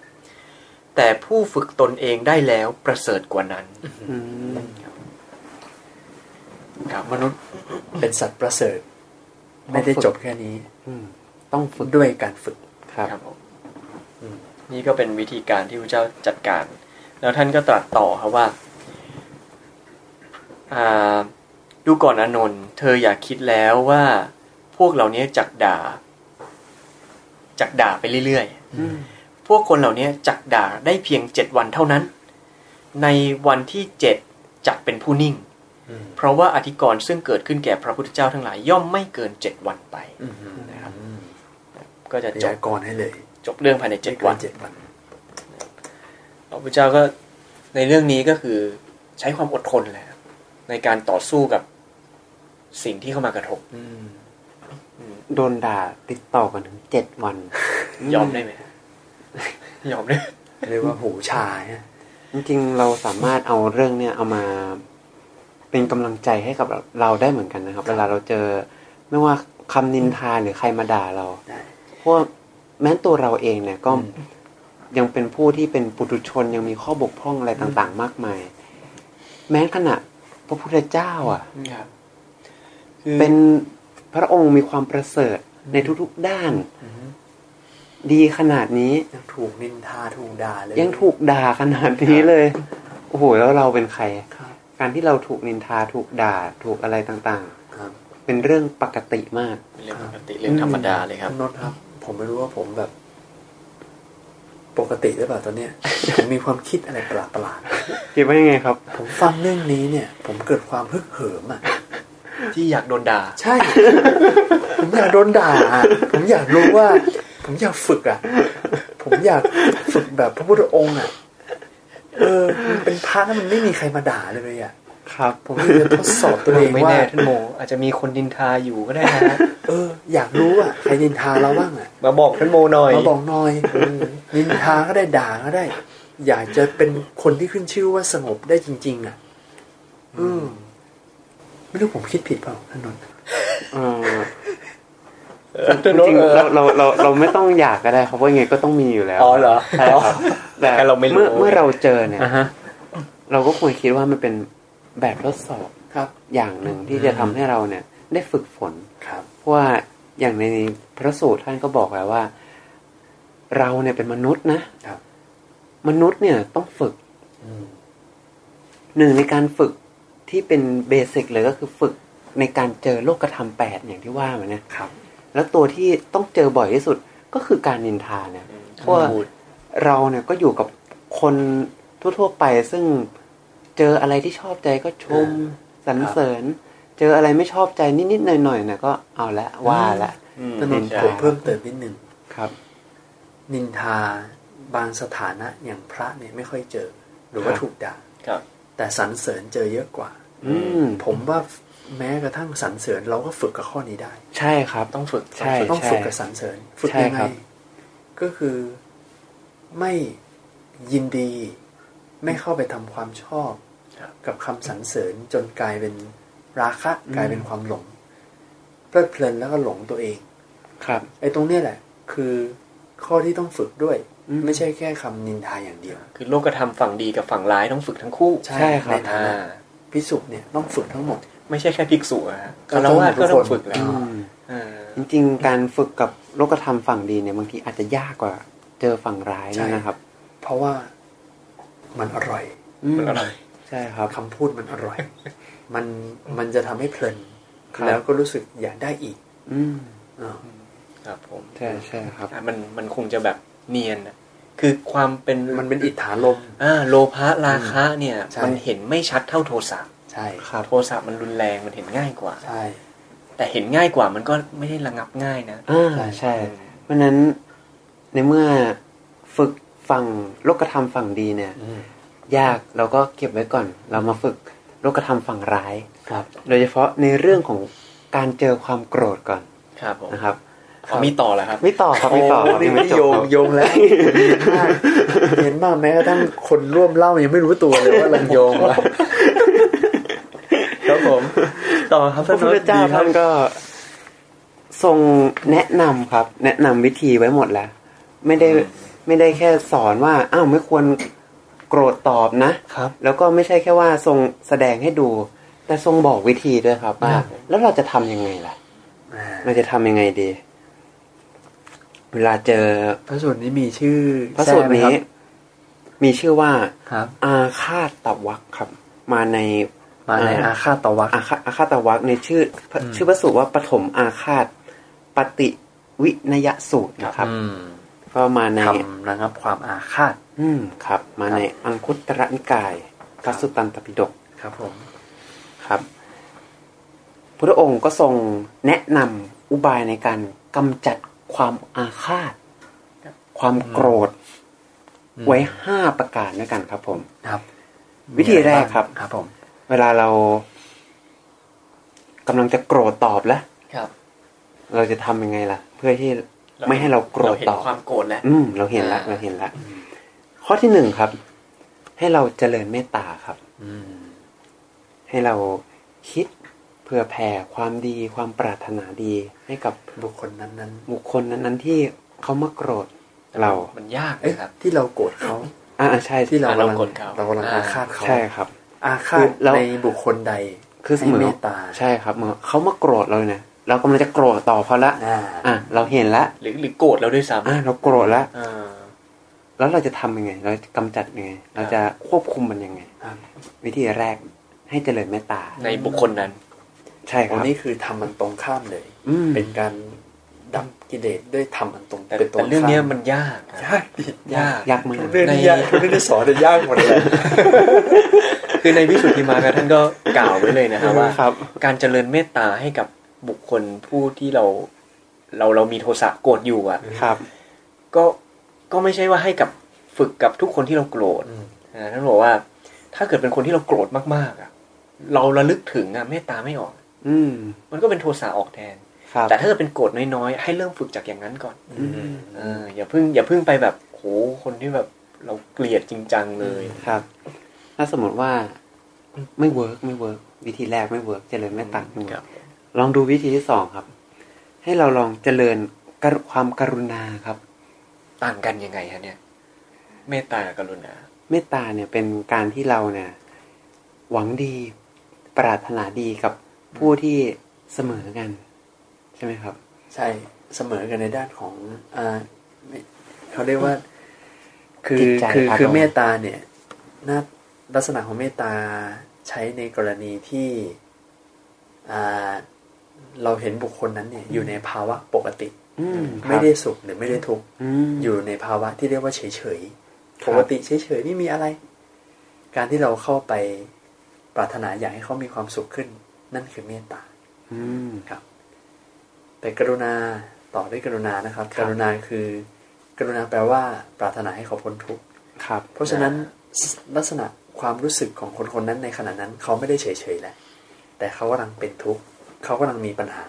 แต่ผู้ฝึกตนเองได้แล้วประเสริฐกว่านั้นอืมครับมนุษย์เป็นสัตว์ประเสริฐ ไม่ได้จบแค่นี้อืมต้องฝึกด้วยการฝึกครับครับผมอืมนี่ก็เป็นวิธีการที่พระเจ้าจัดการ แล้วท่านก็ตรัสต่อครับว่าอ่าดูก่อนอานนท์เธออย่าคิดแล้วว่า พวกเหล่านี้จักด่า จักด่าไปเรื่อยๆอืมพ วกคนเหล่านี้จักด่าได้เพียงเจ็ดวันเท่านั้น ในวันที่เจ็ดจักเป็นผู้นิ่ง เพราะว่าอธิกรณ์ซึ่งเกิดขึ้นแก่พระพุทธเจ้าทั้งหลายย่อมไม่เกินเจ็ดวันไปนะครับก็จะพจบยากรณ์ให้เลย จบเรื่องภายในเจ็ดวันเจ็ดวันพระพุทธเจ้าก็ในเรื่องนี้ก็คือใช้ความอดทนแหละครับในการต่อสู้กับสิ่งที่เข้ามากระทบอืมโดนด่าติดต่อกันถึงเจ็ดวัน ยอมได้ไหม ยอมได้ไหมเรียกว่าหูชาเนี่ยจริงๆเราสามารถเอาเรื่องเนี่ยเอามาเป็นกำลังใจให้กับเราได้เหมือนกันนะครับ เวลาเราเจอไม่ว่าคำนินทาหรือใครมาด่าเราได้เพราะว่าแม้ตัวเราเองเนี่ยก็อืมยังเป็นผู้ที่เป็นปุถุชนยังมีข้อบกพร่องอะไรต่างๆ มากมาย แม้ขณะพระพุทธเจ้า อะครับคือเป็นพระองค์มีความประเสริฐในทุกๆด้านอืม ดีขนาดนี้ ยังถูกนินทาถูกด่าเลยยังถูกด่าขนาดนี้เลย โอ้โหแล้วเราเป็นใครครับการที่เราถูกนินทาถูกด่าถูกอะไรต่างครับๆเป็นเรื่องปกติมากเป็นเรื่องปกติเรื่องธรรมดาเลยครับณนนท์ครับ ผมไม่รู้ว่าผมแบบ ปกติหรือเปล่าตอนเนี้ยผมมีความคิดอะไรประหลาดประหลาดคิดว่ายังไงครับๆผมฟังเรื่องนี้เนี่ย ผมเกิดความฮึกเหิมอะที่อยากโดนด่า ใช่ ผมอยากโดนด่าอะผมอยากรู้ว่า ผมอยากฝึกอะ ผมอยากฝึกแบบพระพุทธองค์อะ เออมันเป็นพระแล้วมันไม่มีใครมาด่าเลยอะ ครับ ผมเลยจะทดสอบตัวเองไม่ว่าแน่ท่านโม อาจจะมีคนดินทาอยู่ก็ได้นะเออ อยากรู้อะใครนินทาเราบ้างอะ มาบอกท่านโมหน่อย มาบอกหน่อยนินทาก็ได้ด่าก็ได้ อยากจะเป็นคนที่ขึ้นชื่อว่าสงบได้จริง ๆ อะ อืมไม่รู้ผมคิดผิดเปล่าท่านนนท์เออ จริงๆเราเราเราเราไม่ต้องอยากก็ได้ครับว่ายังไงก็ต้องมีอยู่แล้วอ๋อเหรอใช่ครับแต่แค่เราไม่รู้เมื่อเมื่อเราเจอเนี่ยอ่าฮะเราก็ควรคิดว่ามันเป็นแบบทดสอบครับ อย่างหนึ่งที่จะทำให้เราเนี่ย ได้ฝึกฝนครับเพราะว่าอย่างในพระสูตรท่านก็บอกแล้วว่า เราเนี่ยเป็นมนุษย์นะครับ มนุษย์เนี่ยต้องฝึกอืมหนึ่งในการฝึกที่เป็นเบสิกเลยก็คือฝึกในการเจอโลกธรรมแปดอย่างที่ว่ามาเนี่ยครับ แล้วตัวที่ต้องเจอบ่อยที่สุดก็คือการนินทาเนี่ยเพราะว่าเราเนี่ยก็อยู่กับคนทั่วๆไป ซึ่งเจออะไรที่ชอบใจก็ชมสรรเสริญ เจออะไรไม่ชอบใจนิดๆหน่อยๆนะก็เอาละว่าละอืมถนนใช่ผมเพิ่มเติมนิดนึงครับ นินทาบางสถานะอย่างพระเนี่ยไม่ค่อยเจอ หรือว่าครับถูกด่าครับแต่สรรเสริญเจอเยอะกว่าอืมผมว่า แม้กระทั่งสรรเสริญเราก็ฝึกกับข้อนี้ได้ ใช่ครับ ต้องฝึกใช่ต้องฝึกกับสรรเสริญ ฝึกใช่ยังคไงรับก็คือไม่ยินดี ไม่เข้าไปทำความชอบครับกับคำสรรเสริญจนกลายเป็นราคะกลายเป็นความหลงเพลิดเพลินแล้วก็หลงตัวเอง ครับไอ้ตรงเนี้ยแหละ คือข้อที่ต้องฝึกด้วยอืมไม่ใช่แค่คำนินทาอย่างเดียว คือโลกธรรมฝั่งดีกับฝั่งร้ายต้องฝึกทั้งคู่ ใช่ครับในฐาอ่านะพิสุเนี่ยต้องฝึกทั้งหมด ไม่ใช่แค่ภิกษุอะฮะก็คารต้องวะก็ทุกต้อคงนฝึกแล้วอืมอ่าจริงๆ การฝึกกับโลกธรรมฝั่งดีเนี่ยบางทีอาจจะยากกว่าเจอฝั่งร้ายใช่นะครับ เพราะว่ามันอร่อยมันอร่อย ใช่ครับคำพูดมันอร่อย มันมันจะทำให้เพลินครับแล้วก็รู้สึกอยากได้อีก อืมอ่าครับผมใช่ใช่ครับอะมันมันคงจะแบบเนียนอะคือความเป็นมันเป็นอิทธาลมอ่าโลภะราคะเนี่ยใช่มันเห็นไม่ชัดเท่าโทสะ ใช่ครับโทสะมันรุนแรงมันเห็นง่ายกว่า ใช่ แต่เห็นง่ายกว่ามันก็ไม่ได้ระงับง่ายนะอ่าใช่ใช่เพราะฉะนั้นในเมื่อฝึกฝั่งโลกธรรมฝั่งดีเนี่ยยากเราก็เก็บไว้ก่อน เรามาฝึกโลกธรรมฝั่งร้ายครับ โดยเฉพาะในเรื่องของการเจอความโกรธก่อนครับผมนะครับอ๋อมีต่อแล้วครับไม่ต่อครับไม่ต่อครับนี่ยังไม่ไม่จโยบงครับโยงแล้วเห็นมากแม้กระทั่งคนร่วมเล่ายังไม่รู้ตัวเลยว่าลังโยงว่ะ ครับผมต่อครับพระพุทธเจ้าดีคท่ารับนก็ ทรงแนะนำครับ แนะนำวิธีไว้หมดแล้ว ไม่ได้ไม่ได้แค่สอนว่า อ้าวไม่ควรโกรธตอบนะครับ แล้วก็ไม่ใช่แค่ว่าทรงแสดงให้ดู แต่ทรงบอกวิธีด้วยครับว่าครับแล้วเราจะทำยังไงล่ะอ่าเราจะทำยังไงดี เวลาเจอพระสูตรนี้มีชื่อ พระสูตรแทกไหมนี้ มีชื่อว่าครับอาฆาตตวักครับ มาใน มาในอาฆาตตวักอาฆาอาฆาตวักในชื่อพระอืมชื่อพระสูตรว่าปฐมอาฆาตปฏิวินยสูตรนะครับอืมก็มาในทำระงับความอาฆาต อืมครับ มาในอังคุตรนิกายพระสุตตันตปิฎกครับผมครับ พระองค์ก็ทรงแนะนำอุบายในการกำจัดความอาฆาต ความโกรธ ไว้ห้าประการด้วยกันครับผมครับ วิธีแรกครับครับผม เวลาเรากำลังจะโกรธตอบแล้วครับ เราจะทำยังไงล่ะ เพื่อที่ไม่ให้เราโกรธเห็นตอบความโกรธแล้วอืมเราเห็นละอ่าเราเห็นละข้อที่หนึ่งครับ ให้เราเจริญเมตตาครับ อืม ให้เราคิดเพื่อแผ่ความดีความปรารถนาดี ให้กับบุคคลนั้นบุคคลนั้นๆที่เขามาโกรธเรา มันยากๆเอ๊ะนะครับ ที่เราโกรธเขา อ่าใช่ที่เราอะกำลังเราโกรธเขาเรากำลังอาฆาตเขาใช่ครับ อาฆาคืตอเราในบุคคลใด คือเสมอให้เมตตาใช่ครับเมื่อเขามาโกรธเราเนี่ยเรากำลังจะโกรธต่อเขาละอ่าอะเราเห็นละหรือหรือโกรธเราด้วยซ้ำอะเราโกรธละอ่าแล้วเราจะทำยังไง เราจะกำจัดยังไง เราจะควบคุมมันยังไงครับวิธีแรกให้เจริญเมตตาในบุคคลนั้น ใช่คอันรับนี้คือทำมันตรงข้ามเลยอืมเป็นการ ดับกิเลสด้วยทำมันตรงแต่เป็นตรงแต่เรื่องข้ามเนี้ยมันยากนะยากดิยากยากมากเรื่องนี้ยากเรื่องที่สอนเนี่ยยากหมดเลยคือในวิสุทธิมาร์กท่านก็กล่าวไว้เลยนะครับว่าครับการเจริญเมตตาให้กับบุคคลผู้ที่เรา เราเรามีโทสะโกรธอยู่อะครับ ก็ก็ไม่ใช่ว่าให้กับฝึกกับทุกคนที่เราโกรธอืมนะท่านบอกว่า ถ้าเกิดเป็นคนที่เราโกรธมากๆอะ เราระลึกถึงอะเมตตาไม่ออก อืมมันก็เป็นโทสะออกแทนครับ แต่ถ้าเกิดเป็นโกรธน้อยๆ ให้เริ่มฝึกจากอย่างนั้นก่อนอืมเอออย่าเพิ่งอย่าเพิ่งไปแบบโหคนที่แบบเราเกลียดจริงจังเลยครับ ถ้าสมมติว่าไม่ work ไม่ work วิธีแรกไม่ work เจริญเมตตาไม่ work ลองดูวิธีที่สองครับ ให้เราลองเจริญกรุความกรุณาครับ ต่างกันยังไงฮะเนี่ย เมตตากับกรุณา เมตตาเนี่ยเป็นการที่เราเนี่ย หวังดีปรารถนาดีกับผู้ที่เสมอกันใช่ไหมครับ ใช่เสมอกันในด้านของอ่าไม่เขาเรียกว่า คือจิตใจคืออารมณ์คือเมตตาเนี่ยน่าลักษณะของเมตตาใช้ในกรณีที่อ่าเราเห็นบุคคลนั้นเนี่ย อยู่ในภาวะปกติอืมไม่ได้สุขหรือไม่ได้ทุกข์อืมอยู่ในภาวะที่เรียกว่าเฉยเฉยๆครับปกติเฉยเฉยๆไม่มีอะไร การที่เราเข้าไปปรารถนาอยากให้เขามีความสุขขึ้น นั่นคือเมตตาอืมครับ แต่กรุณาต่อด้วยกรุณานะครับครับ กรุณาคือ กรุณาแปลว่า ปรารถนาให้เขาพ้นทุกข์ครับ เพราะฉะนั้นลักษณะความรู้สึกของคนคนนั้นในขณะนั้น เขาไม่ได้เฉยๆแหละแต่เขากำลังเป็นทุกข์เขากำลังมีปัญหา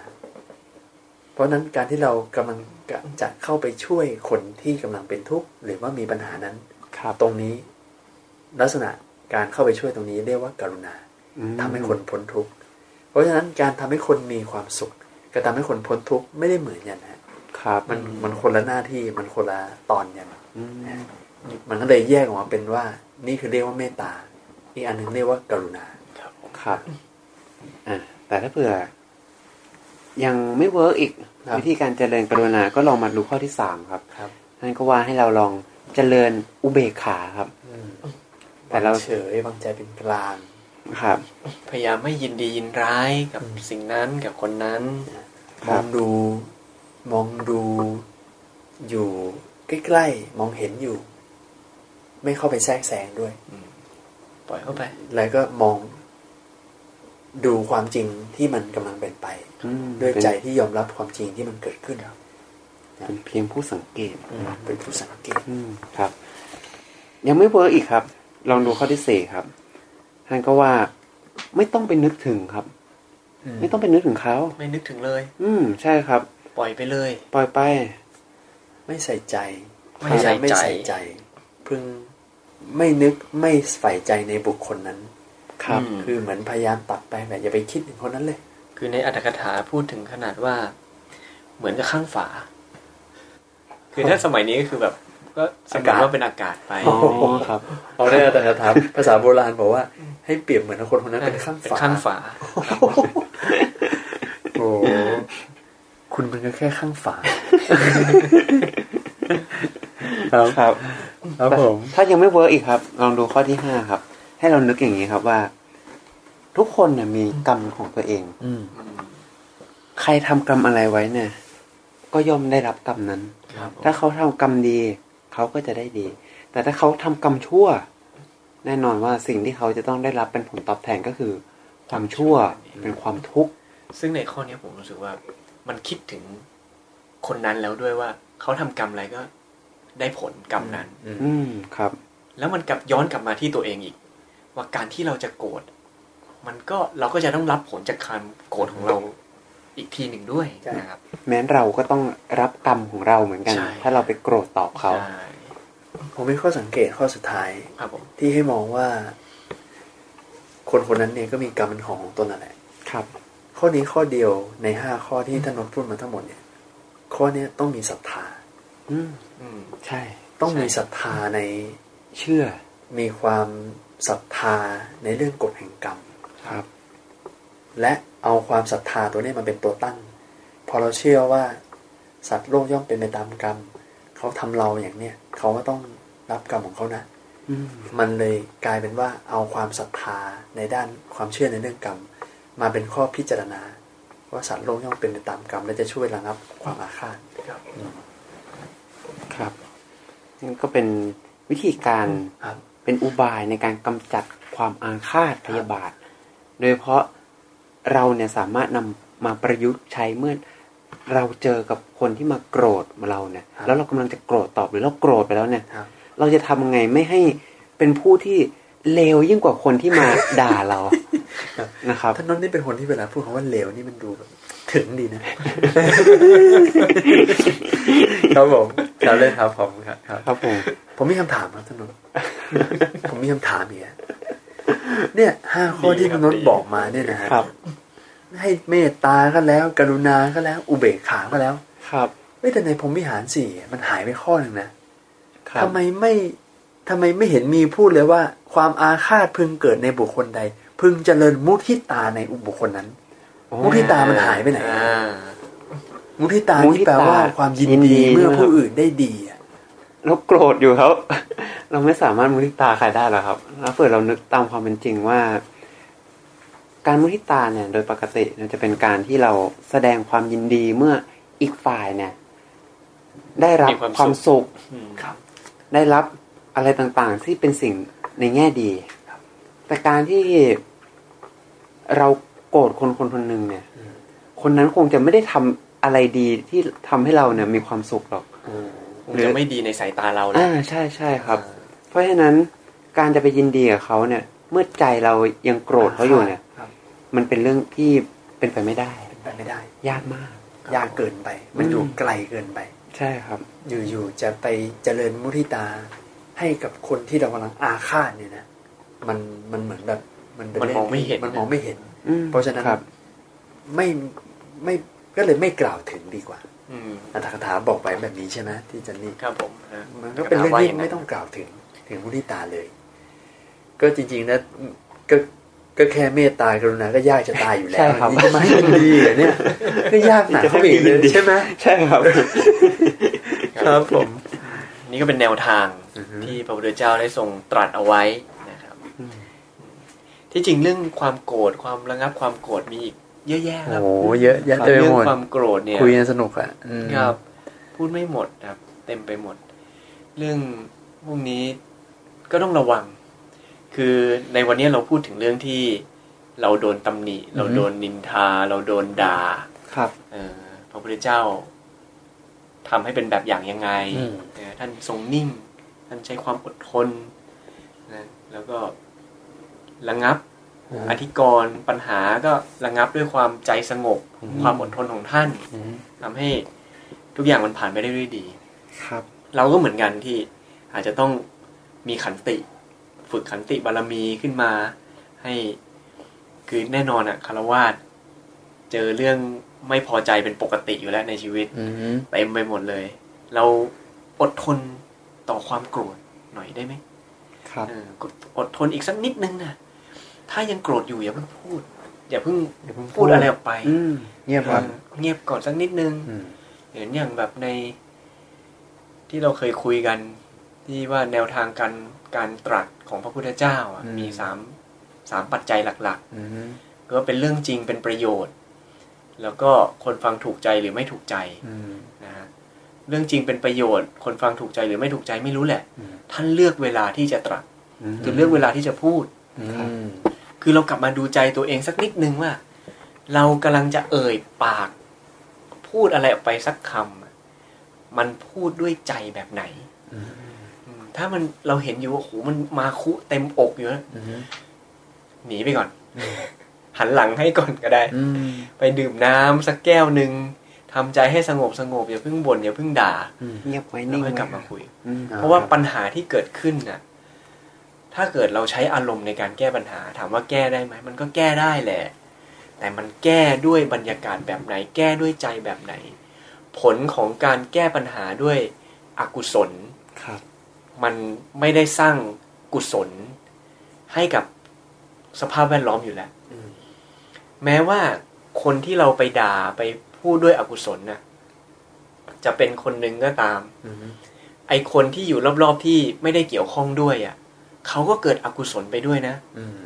เพราะฉะนั้นการที่เรากำลังจะเข้าไปช่วยคนที่กำลังเป็นทุกข์หรือว่ามีปัญหานั้นครับตรงนี้ ลักษณะการเข้าไปช่วยตรงนี้เรียกว่ากรุณาอืมทำให้คนพ้นทุกข์เพราะฉะนั้นการทำให้คนมีความสุข กับทำให้คนพ้นทุกข์ไม่ได้เหมือนกันนะครับ มันมันคนละหน้าที่มันคนละตอนกันอืมมันก็เลยแยกออกมาเป็นว่า นี่คือเรียกว่าเมตตา อีกอันหนึ่งเรียกว่ากรุณาครับอ่าแต่ถ้าเผื่อ ยังไม่เวิร์กอีกครับวิธีการเจริญกรุณาก็ลองมาดูข้อที่สามครับครับท่านก็ว่าให้เราลองเจริญอุเบกขาครับ แต่เราวงเฉยวางใจเป็นกลาง ครับ พยายามไม่ยินดียินร้ายกับอืมสิ่งนั้นกับคนนั้นคมรัอบงดู มองดู อยู่ใกล้ๆมองเห็นอยู่ ไม่เข้าไปแทรกแซงด้วยปล่อยเข้าไป แล้วก็มองดูความจริงที่มันกำลังเป็นไปอืมด้วยใจที่ยอมรับความจริงที่มันเกิดขึ้นเป็นเพียงผู้สังเกตอืมเป็นผู้สังเกตอืมครับ ยังไม่เวิร์กอีกครับ ลองดูข้อที่สี่ครับ ท่านก็ว่าไม่ต้องไปนึกถึงครับ ไม่ต้องไปนึกถึงเขาไม่นึกถึงเลย อืมใช่ครับ ปล่อยไปเลย ปล่อยไป ไม่ใส่ใจ ไม่ใส่ใจไม่ใส่ใจพึงไม่นึกไม่ใฝ่ใจในบุคคลนั้น ครับอืมคือเหมือนพยายามตัดไปแบบอย่าไปคิดถึงคนนั้นเลย คือในอัตถกถาพูดถึงขนาดว่า เหมือนกับข้างฝา คือถ้าสมัยนี้ก็คือแบบ ก็สมมติว่าเป็นอากาศไปอ๋อครับเอาได้แต่ถามภาษาโบราณบอกว่าให้เปรียบเหมือนคนคนนั้นเป็นข้างเป็นฝาข้างฝาโอ้โหคุณเป็นก็แค่ข้างฝาครับครับ ครับผม ถ้ายังไม่เวิร์กอีกครับ ลองดูข้อที่ห้าครับ ให้เรานึกอย่างนี้ครับว่า ทุกคนเนี่ยมีกรรมของตัวเอง อืมใครทำกรรมอะไรไว้เนี่ย ก็ย่อมได้รับกรรมนั้นครับถ้าเขาทำกรรมดี เขาก็จะได้ดี แต่ถ้าเขาทำกรรมชั่ว แน่นอนว่าสิ่งที่เขาจะต้องได้รับเป็นผลตอบแทนก็คือ ความชั่วเป็นความทุกข์ซึ่งในข้อนี้ผมรู้สึกว่า มันคิดถึงคนนั้นแล้วด้วยว่า เขาทำกรรมอะไรก็ได้ผลกรรมนั้น อืมครับ แล้วมันกลับย้อนกลับมาที่ตัวเองอีก ว่าการที่เราจะโกรธมันก็เราก็จะต้องรับผลจากการโกรธของเรา อีกทีหนึ่งด้วยใช่นะครับ แม้เราก็ต้องรับกรรมของเราเหมือนกันใช่ถ้าเราไปโกรธตอบเขาใช่ผมมีข้อสังเกตข้อสุดท้ายครับผมที่ให้มองว่า คนคนนั้นเนี่ยก็มีกรรมเป็นของของตนนั่นแหละครับ ข้อนี้ข้อเดียวในห้าข้อที่ท่านนนท์พูดมาทั้งหมดเนี่ย ข้อเนี้ยต้องมีศรัทธา อืมอืมใช่ ต้องใช่มีศรัทธาในเชื่อ มีความศรัทธาในเรื่องกฎแห่งกรรมครับ และ เอาความศรัทธาตัวนี้มาเป็นตัวตั้ง พอเราเชื่อว่าสัตว์โลกย่อมเป็นไปตามกรรมเขาทำเราอย่างเนี้ยเขาก็ต้องรับกรรมของเขานะอืมมันเลยกลายเป็นว่าเอาความศรัทธาในด้านความเชื่อในเรื่องกรรม มาเป็นข้อพิจารณา ว่าสัตว์โลกย่อมเป็นไปตามกรรมและจะช่วยระงับความอาฆาตครับนี่ก็เป็นวิธีการครับเป็นอุบายในการกำจัดความอาฆาตพยาบาท โดยเฉพาะ เราเนี่ยสามารถนำมาประยุกต์ใช้เมื่อเราเจอกับคนที่มาโกรธเราเนี่ยครับแล้วเรากำลังจะโกรธตอบหรือเราโกรธไปแล้วเนี่ยครับเราจะทำไงไม่ให้เป็นผู้ที่เลวยิ่งกว่าคนที่มาด่าเรานะครับท่านนนท์นี่เป็นคนที่เวลาพูดคำว่าเลวนี่มันดูแบบถึงดีนะครับผมครับเล่นครับผมครับครับครับผมผมมีคำถามครับท่านนนท์ผมมีคำถามอีกอะเนี่ยห้าข้อที่ท่านนนท์บอกมาเนี่ยนะฮะครับ ให้เมตตาก็แล้ว กรุณาก็แล้ว อุเบกขาก็แล้ว ครับเฮ้ยแต่ในผมวิหารสี่มันหายไปข้อหนึ่งนะครับทำไมไม่ทำไมไม่เห็นมีพูดเลยว่า ความอาฆาตพึงเกิดในบุคคลใด พึงเจริญมุทิตาในอุบุคคลนั้น มุทิตามันหายไปไหนอ่ามุทิตามุทิที่ตาแปลว่าความยินยินดีดีเมื่อใช่ไหมผู้อื่นได้ดีอะเราโกรธอยู่ครับ เราไม่สามารถมุทิตาใครได้หรอกครับ แล้วเปิดเรานึกตามความเป็นจริงว่า การมุทิตาเนี่ยโดยปกติเนี่ยจะเป็นการที่เราแสดงความยินดีเมื่ออีกฝ่ายเนี่ย ได้รับมีความสุขความสุขอืมครับ ได้รับอะไรต่างๆ ที่เป็นสิ่งในแง่ดีแต่การที่เราโกรธคนคนคนหนึ่งเนี่ย คนนั้นคงจะไม่ได้ทำอะไรดีที่ทำให้เราเนี่ยมีความสุขหรอกคงจะไม่ดีในสายตาเราแล้อ่าวใช่ใช่ครับ เพราะฉะนั้นการจะไปยินดีกับเขาเนี่ย เมื่อใจเรายังโกรธเขาอยู่เนี่ยครับ มันเป็นเรื่องที่เป็นไปไม่ได้เป็นไปไม่ได้ ยากมาก ยากเกินไป มันอยู่อืมไกลเกินไป ใช่ครับ อยู่ๆจะไปเจริญมุทิตาให้กับคนที่เรากำลังอาฆาตเนี่ยนะมันมันเหมือนแบบ มันเป็นมันมองไม่เห็นมันมองไม่เห็นอืมเพราะฉะนั้นครับไม่ไม่ก็เลยไม่กล่าวถึงดีกว่าอืมอัตถกถาบอกไว้แบบนี้ใช่ไหมที่จันนี่ครับผมนะมันก็เป็นเรื่องที่ไม่ต้องกล่าวถึงถึงมุทิตาเลย ก็จริงๆนะก็ ก็แค่เมตตากรุณาก็ยากจะตายอยู่แล้วใช่ครับนี่จะมาให้ยินดีเหรอเนี่ยก็ยากหนักเข้าไปอีกเลยใช่ไหมใช่ครับ ครับผม นี่ก็เป็นแนวทางอือฮึที่พระพุทธเจ้าได้ทรงตรัสเอาไว้นะครับ ที่จริงเรื่องความโกรธความระงับความโกรธมีอีกเยอะแยะครับโอ้โหเยอะแยะเต็มไปเรื่หมดความโกรธเนี่ยคุยกันสนุกอะอืมครับ พูดไม่หมดครับ เต็มไปหมด เรื่องพวกนี้ก็ต้องระวัง คือในวันนี้เราพูดถึงเรื่องที่เราโดนตำหนิ เราโดนนินทา เราโดนด่าครับเออพระพุทธเจ้าทำให้เป็นแบบอย่างยังไงอืมเออท่านทรงนิ่ง ท่านใช้ความอดทนนะแล้วก็ระงับอธิกรณ์ปัญหาก็ระงับด้วยความใจสงบ ความอดทนของท่านอืมทำให้ทุกอย่างมันผ่านไปได้ด้วยดี ครับ เราก็เหมือนกันที่อาจจะต้องมีขันติ ฝึกขันติบารมีขึ้นมา ให้คือแน่นอนอะคารวาสเจอเรื่องไม่พอใจเป็นปกติอยู่แล้วในชีวิตอืมเต็มไปหมดเลย เราอดทนต่อความโกรธหน่อยได้ไหมครับเอออดทนอีกสักนิดนึงนะถ้ายังโกรธอยู่อย่าเพิ่งพูด อย่าเพิ่งเดี๋ยวผมพูดอะไรออกไปอืมเงียบก่อนเออเงียบก่อนสักนิดนึงอืมเห็นอย่างแบบใน ที่เราเคยคุยกัน ที่ว่าแนวทางการ การตรัสของพระพุทธเจ้าอะมีสามสามปัจจัยหลักอืมๆก็เป็นเรื่องจริงเป็นประโยชน์ แล้วก็คนฟังถูกใจหรือไม่ถูกใจอืมนะฮะเรื่องจริงเป็นประโยชน์ คนฟังถูกใจหรือไม่ถูกใจไม่รู้แหละอืมท่านเลือกเวลาที่จะตรัสคือเลือกเวลาที่จะพูดอืมคือเรากลับมาดูใจตัวเองสักนิดนึงว่า เรากำลังจะเอ่ยปาก พูดอะไรออกไปสักคำอะมันพูดด้วยใจแบบไหนอืมอืม ถ้ามันเราเห็นอยู่ว่าโอ้โหมันมาคุเต็มอกอยู่นะอืมหนีไปก่อน หันหลังให้ก่อนก็ได้อืมไปดื่มน้ำสักแก้วหนึ่งทำใจให้สงบสงบอย่าเพิ่งบ่นอย่าเพิ่งด่าเงียบไว้แล้วนิ่งค่อยกลับมาคุยอืมอ่เพราะว่าปัญหาที่เกิดขึ้นน่ะ ถ้าเกิดเราใช้อารมณ์ในการแก้ปัญหา ถามว่าแก้ได้ไหมมันก็แก้ได้แหละ แต่มันแก้ด้วยบรรยากาศแบบไหน แก้ด้วยใจแบบไหน ผลของการแก้ปัญหาด้วยอกุศลครับ มันไม่ได้สร้างกุศลให้กับสภาพแวดล้อมอยู่แล้วอืมแม้ว่าคนที่เราไปด่าไปพูดด้วยอกุศลน่ะ จะเป็นคนหนึ่งก็ตามอืมไอคนที่อยู่รอบๆที่ไม่ได้เกี่ยวข้องด้วยอะเขาก็เกิดอกุศลไปด้วยนะอืม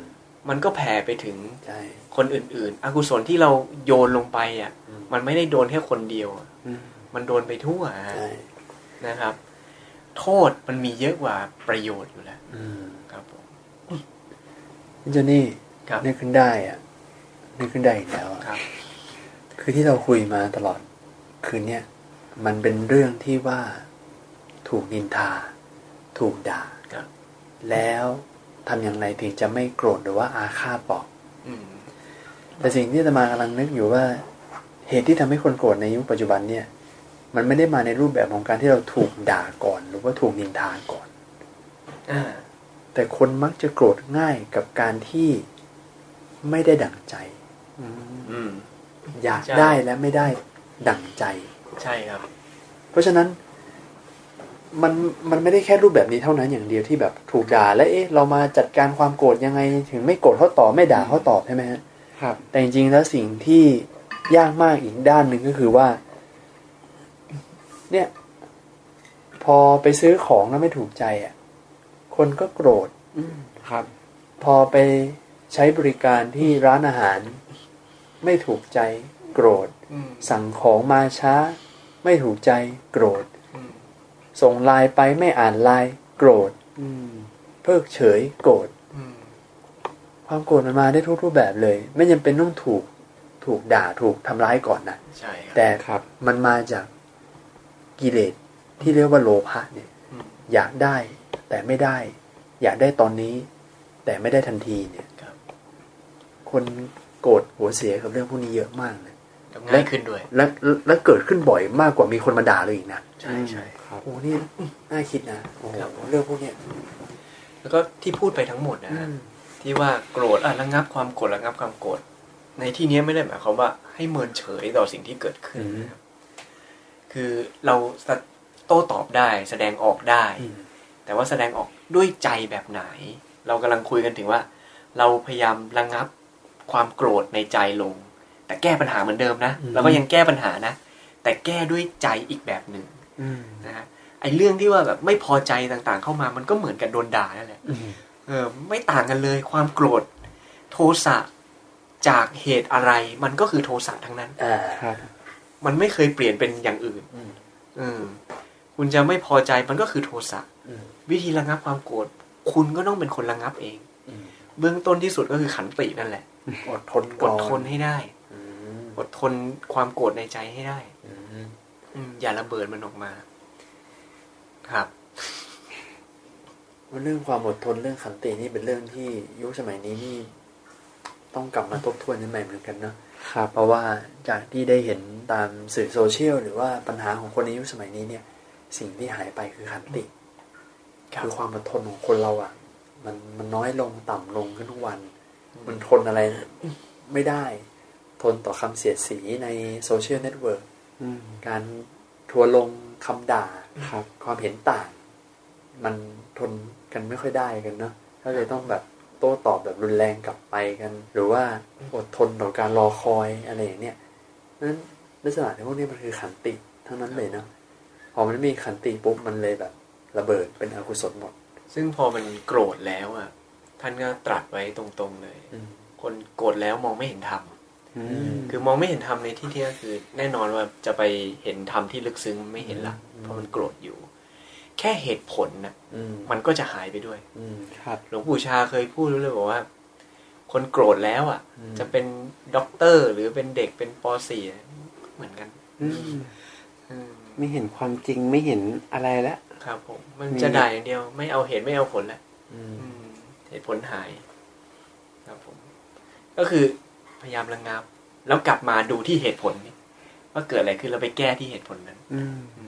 มันก็แผ่ไปถึงใช่คนอื่น ๆ อกุศลที่เราโยนลงไปอะอืมมันไม่ได้โดนแค่คนเดียวอะอืมมันโดนไปทั่วอะใช่นะครับ โทษมันมีเยอะกว่าประโยชน์อยู่แล้วอืมครับผมพี่เจนี่ครับนึกขึ้นได้อะนึกขึ้นได้อีกแล้วอะครับ คือที่เราคุยมาตลอด คืนเนี้ยมันเป็นเรื่องที่ว่าถูกนินทา ถูกด่าครับแล้วทำอย่างไรถึงจะไม่โกรธหรือว่าอาฆาตบอกอืมแต่สิ่งที่อาตมากำลังนึกอยู่ว่า เหตุที่ทำให้คนโกรธในยุคปัจจุบันเนี่ย มันไม่ได้มาในรูปแบบของการที่เราถูกด่าก่อน หรือว่าถูกนินทาก่อนอ่าแต่คนมักจะโกรธง่ายกับการที่ไม่ได้ดั่งใจอืมอยากใช่ได้และไม่ได้ดั่งใจ ใช่ครับ เพราะฉะนั้น มันมันไม่ได้แค่รูปแบบนี้เท่านั้นอย่างเดียวที่แบบถูกด่า แล้วเอ๊ะเรามาจัดการความโกรธยังไง ถึงไม่โกรธเขาตอบไม่ด่าเขาตอบใช่ไหมฮะครับ แต่จริงๆแล้วสิ่งที่ยากมากอีกด้านหนึ่งก็คือว่า เนี่ย พอไปซื้อของแล้วไม่ถูกใจอะ คนก็โกรธอืมครับ พอไปใช้บริการที่ร้านอาหาร ไม่ถูกใจโกรธอืมสั่งของมาช้า ไม่ถูกใจโกรธอืมส่งไลน์ไปไม่อ่านไลน์โกรธอืมเพิกเฉยโกรธอืมความโกรธมันมาได้ทุกรูปแบบเลย ไม่จำเป็นต้องถูกถูกด่าถูกทำร้ายก่อนนะใช่ครับแต่ครับมันมาจาก กิเลสที่เรียกว่าโลภะเนี่ยอืมอยากได้แต่ไม่ได้ อยากได้ตอนนี้ แต่ไม่ได้ทันทีเนี่ยครับคนโกรธหัวเสียกับเรื่องพวกนี้เยอะมากเลยแล้วง่ายขึ้นด้วยและและและเกิดขึ้นบ่อยมากกว่ามีคนมาด่าเลยอีกนะใช่ใช่ครับโอ้โหนี่น่าคิดนะโอ้โหครับเรื่องพวกเนี้ยแล้วก็ที่พูดไปทั้งหมดนะฮะอืมที่ว่าโกรธอะระงับความโกรธระงับความโกรธในที่นี้ไม่ได้หมายความว่าให้เมินเฉยต่อสิ่งที่เกิดขึ้นนะครับ คือเราโต้ตอบได้แสดงออกได้อืมแต่ว่าแสดงออกด้วยใจแบบไหน เรากำลังคุยกันถึงว่า เราพยายามระงับความโกรธในใจลง แต่แก้ปัญหาเหมือนเดิมนะเราก็ยังแก้ปัญหานะ แต่แก้ด้วยใจอีกแบบหนึ่งอืมนะฮะไอ้เรื่องที่ว่าแบบไม่พอใจต่างๆ เข้ามามันก็เหมือนกับโดนด่านั่นแหละอืมเออไม่ต่างกันเลยความโกรธโทสะจากเหตุอะไร มันก็คือโทสะทั้งนั้นอ่าครับ มันไม่เคยเปลี่ยนเป็นอย่างอื่นอืมเออคุณจะไม่พอใจมันก็คือโทสะอืมวิธีระงับความโกรธคุณก็ต้องเป็นคนระงับเองอืมเบื้องต้นที่สุดก็คือขันตินั่นแหละ อดทนอก่อดทนให้ได้อืมอดทนความโกรธในใจให้ได้อืมอืมอย่าระเบิดมันออกมา ครับว่าเรื่องความอดทนเรื่องขันตินี่เป็นเรื่องที่ยุคสมัยนี้นี่ ต้องกลับมาทบทวนกันใหม่เหมือนกันเนาะ ครับเพราะว่าจากที่ได้เห็นตามสื่อโซเชียลหรือว่าปัญหาของคนในยุคสมัยนี้เนี่ย สิ่งที่หายไปคือขันติครับคือความอดทนของคนเราอะ มันมันน้อยลงต่ำลงขึ้นทุกวัน มันทนอะไรไม่ได้ ทนต่อคำเสียดสีในsocial network อืมการทัวร์ลงคำด่าครับ ความเห็นต่าง มันทนกันไม่ค่อยได้กันเนาะก็เลยต้องแบบ โต้ตอบแบบรุนแรงกลับไปกัน หรือว่าอดทนต่อการรอคอยอะไรอย่างเนี้ยนั้นลักษณะในพวกนี้มันคือขันติทั้งนั้นเลยเนาะพอมันไม่มีขันติปุ๊บมันเลยแบบ ระเบิดเป็นอกุศลหมด ซึ่งพอมันโกรธแล้วอะ ท่านก็ตรัสไว้ตรงๆเลยอืมคนโกรธแล้วมองไม่เห็นธรรมอืมมคือมองไม่เห็นธรรมในที่ที่ก็คือ แน่นอนว่าจะไปเห็นธรรมที่ลึกซึ้งไม่เห็นละอืมเพราะมันโกรธอยู่ แค่เหตุผลนะอืมมันก็จะหายไปด้วยอืมครับหลวงปู่ชาเคยพูดเลยบอกว่า คนโกรธแล้วอะอืมจะเป็นด็อกเตอร์ หรือเป็นเด็กเป็นป .4 เหมือนกันอืมอืมไม่เห็นความจริงไม่เห็นอะไรแล้วครับผม มันมีจะด่าอย่างเดียว ไม่เอาเหตุไม่เอาผลแหละอืมอืมเหตุผลหาย ครับผม ก็คือพยายามระงับ แล้วกลับมาดูที่เหตุผลนี่ว่าเกิดอะไรขึ้นเราไปแก้ที่เหตุผลนั้น อืมอืม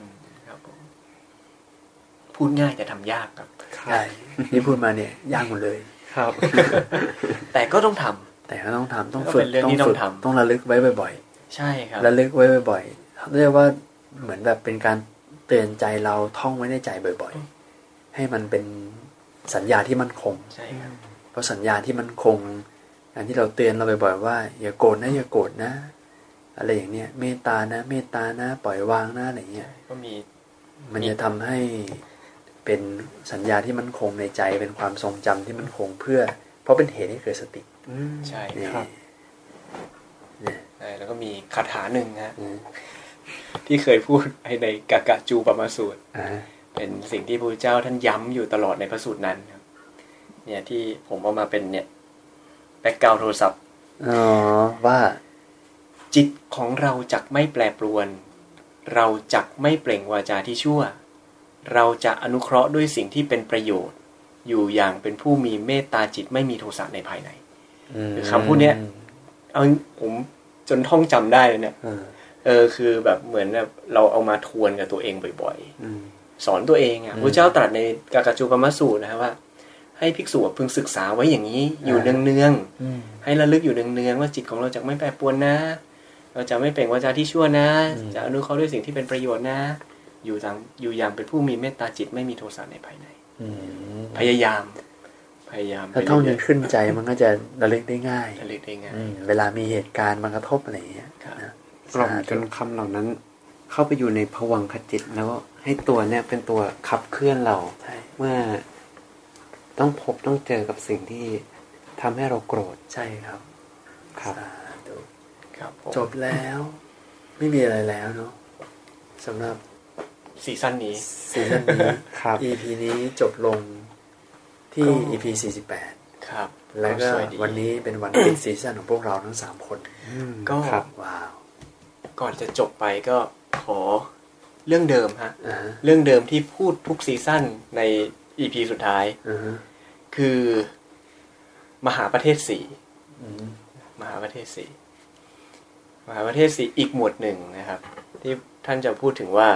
ครับผม พูดง่ายแต่ทำยากครับใช่ที่พูดมาเนี่ยยากหมดเลยครับ แต่ก็ต้องทำแต่ก็ต้องทำต้องก็ฝึเป็กนเรื่องต้องที่ต้อฝึงกทำต้องระลึกไว้บ่อยใช่ครับๆระลึกไว้บ่อยๆเรียกว่าเหมือนแบบเป็นการเตือนใจเราท่องไว้ในใจบ่อย ๆ ให้มันเป็นสัญญาที่มั่นคงใช่ครับเพราะสัญญาที่มั่นคงการที่เราเตือนเราบ่อยๆว่า อย่าโกรธนะอย่าโกรธนะอะไรอย่างเนี้ยเมตตานะ เมตตานะ ปล่อย วางนะอะไรเงี้ยก็มี มันจะทำให้ เป็นสัญญาที่มั่นคงในใจเป็นความทรงจำที่มั่นคงเพื่อ เพราะเป็นเหตุให้เกิดสติอืมใช่นี่ครับเนี่ยใช่แล้วก็มีคาถาหนึ่งฮะอืมที่เคยพูดในกากะจูปมาสูตรอ่าเป็นสิ่งที่พระพุทธเจ้าท่านย้ำอยู่ตลอดในพระสูตรนั้นครับเนี่ยที่ผมเอามาเป็นเนี่ยแบ็กกราวโทรศัพท์อ๋อว่า จิตของเราจักไม่แปรปรวน เราจักไม่เปล่งวาจาที่ชั่ว เราจะอนุเคราะห์ด้วยสิ่งที่เป็นประโยชน์ อยู่อย่างเป็นผู้มีเมตตาจิตไม่มีโทสะในภายในคือคำพูดเนี้ยเอาผมจนท่องจำได้เลยเนี่ยเออเออคือแบบเหมือนแบบเราเอามาทวนกับตัวเองบ่อยอืมๆสอนตัวเองอะอืมพระเจ้าตรัสในกากาจูปมาสูตรนะว่า ให้ภิกษุพึงศึกษาไว้อย่างนี้ อยู่อ่าเนืองอืมๆให้ระลึกอยู่เนืองๆว่าจิตของเราจะไม่แปรปรวนนะ เราจะไม่เปล่งวาจาที่ชั่วนะอืมจะอนุเคราะห์ด้วยสิ่งที่เป็นประโยชน์นะ อยู่ทางอยู่อย่างเป็นผู้มีเมตตาจิตไม่มีโทสะในภายในอืมพยายาม พยายามถ้าท่องจนขึ้นใจมันก็จะระลึกได้ง่ายระลึกได้ง่ายอืมเวลามีเหตุการณ์มากระทบอะไรอย่างเงี้ยครับนะกล่อมจนคำเหล่านั้น เข้าไปอยู่ในผวังขจิตแล้วให้ตัวเนี่ยเป็นตัวขับเคลื่อนเราใช่เมื่อต้องพบต้องเจอกับสิ่งที่ทำให้เราโกรธใช่ครับ ครับสาธุครับผมจบแล้ว ไม่มีอะไรแล้วเนาะสำหรับ ซีซั่นนี้ซีซั่นนี้ครับ EP นี้จบลงที่ก็ EP 48ครับ แล้วก็สวยดีวันนี้เป็นวันปิดซีซั่นของพวกเราทั้งสามคนก็ครับว้าวก่อนจะจบไปก็ขอเรื่องเดิมฮะอ่าฮะเรื่องเดิมที่พูดทุกซีซั่นใน EP สุดท้ายอ่าฮะคือมหาประเทศสี่อืมมหาประเทศสี่มหาประเทศสี่อีกหมวดหนึ่งนะครับ ที่ท่านจะพูดถึงว่า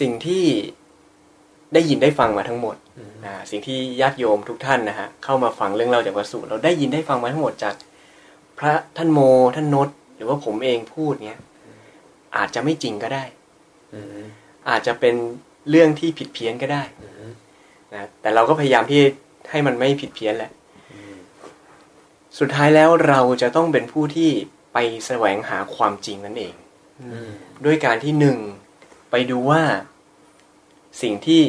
สิ่งที่ได้ยินได้ฟังมาทั้งหมดอืมอ่าสิ่งที่ญาติโยมทุกท่านนะฮะเข้ามาฟังเรื่องเล่าจากพระสูตรเราได้ยินได้ฟังมาทั้งหมดจาก พระท่านโมท่านนศหรือว่าผมเองพูดเนี้ยอาจจะไม่จริงก็ได้อืมอาจจะเป็นเรื่องที่ผิดเพี้ยนก็ได้อืมนะแต่เราก็พยายามที่ให้มันไม่ผิดเพี้ยนแหละอืมสุดท้ายแล้วเราจะต้องเป็นผู้ที่ไปแสวงหาความจริงนั่นเองอืมด้วยการที่หนึ่ง ไปดูว่าสิ่งที่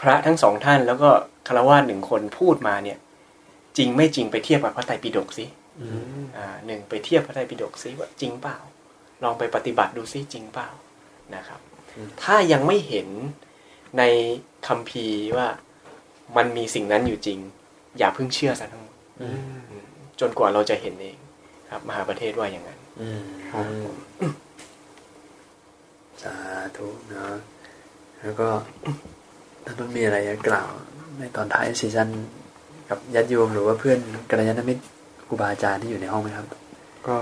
พระทั้งสองท่าน แล้วก็คารวะหนึ่งคนพูดมาเนี่ย จริงไม่จริงไปเทียบกับพระไตรปิฎกสิอืมอ่าหนึ่งไปเทียบพระไตรปิฎกสิว่าจริงเปล่า ลองไปปฏิบัติดูซิจริงเปล่านะครับ ถ้ายังไม่เห็นในคัมภีร์ว่ามันมีสิ่งนั้นอยู่จริง อย่าเพิ่งเชื่อซะทั้งหมดอืมอืมจนกว่าเราจะเห็นเอง ครับ มหาประเทศว่าอย่างนั้นอืมครับ สาธุเนาะแล้วก็ท่านต้องมีอะไรจะกล่าว ในตอนท้ายซีซั่นกับญาติโยมหรือว่าเพื่อนกัลยาณมิตรครูบาอาจารย์ที่อยู่ในห้องไหมครับ ก็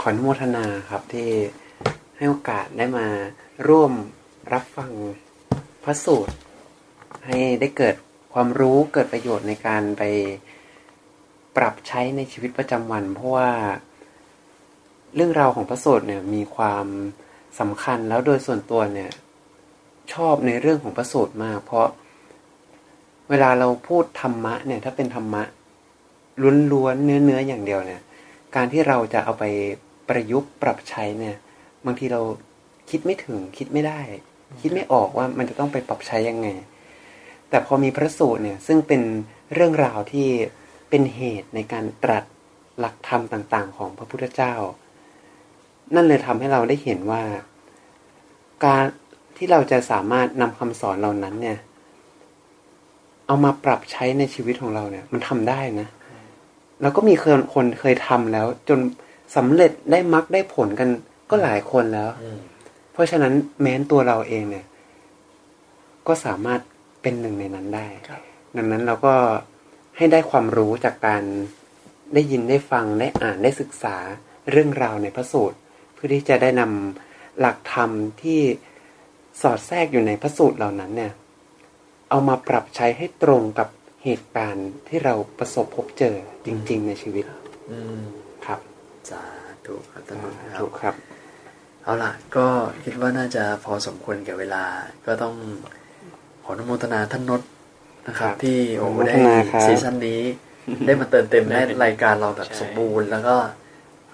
ขออนุโมทนาครับที่ให้โอกาสได้มาร่วมรับฟังพระสูตร ให้ได้เกิดความรู้เกิดประโยชน์ในการไปปรับใช้ในชีวิตประจำวัน เพราะว่าเรื่องราวของพระสูตรเนี่ยมีความ สำคัญแล้วโดยส่วนตัวเนี่ย ชอบในเรื่องของพระสูตรมาก เพราะเวลาเราพูดธรรมะเนี่ย ถ้าเป็นธรรมะล้วนๆเนื้อๆอย่างเดียวเนี่ย การที่เราจะเอาไปประยุกต์ปรับใช้เนี่ย บางทีเราคิดไม่ถึงคิดไม่ได้ คิดไม่ออกว่ามันจะต้องไปปรับใช้ยังไง แต่พอมีพระสูตรเนี่ย ซึ่งเป็นเรื่องราวที่เป็นเหตุในการตรัสหลักธรรมต่าง ๆ ของพระพุทธเจ้า นั่นเลยทำให้เราได้เห็นว่า การที่เราจะสามารถนำคำสอนเหล่านั้นเนี่ย เอามาปรับใช้ในชีวิตของเราเนี่ย มันทำได้นะแล้วก็มีคนคนเคยทำแล้ว จนสำเร็จได้มรรคได้ผลกันก็หลายคนแล้วอืมเพราะฉะนั้นแม้นตัวเราเองเนี่ย ก็สามารถเป็นหนึ่งในนั้นได้ครับดังนั้นเราก็ให้ได้ความรู้จากการได้ยินได้ฟังได้อ่านได้ศึกษาเรื่องราวในพระสูตร เพื่อที่จะได้นำหลักธรรมที่สอดแทรกอยู่ในพระสูตรเหล่านั้นเนี่ย เอามาปรับใช้ให้ตรงกับเหตุการณ์ที่เราประสบพบเจอจริง ๆ ในชีวิตอืมครับสาธุครับท่านผู้ชมครับถูกครับ เอาล่ะ ก็คิดว่าน่าจะพอสมควรแก่เวลา ก็ต้องขออนุโมทนาท่านนศนะครับครับที่โอ้อนุโมได้ทนาครับซีซั่นนี้ ได้มาเติมเต็มให้รายการเราแบบใช่สมบูรณ์แล้วก็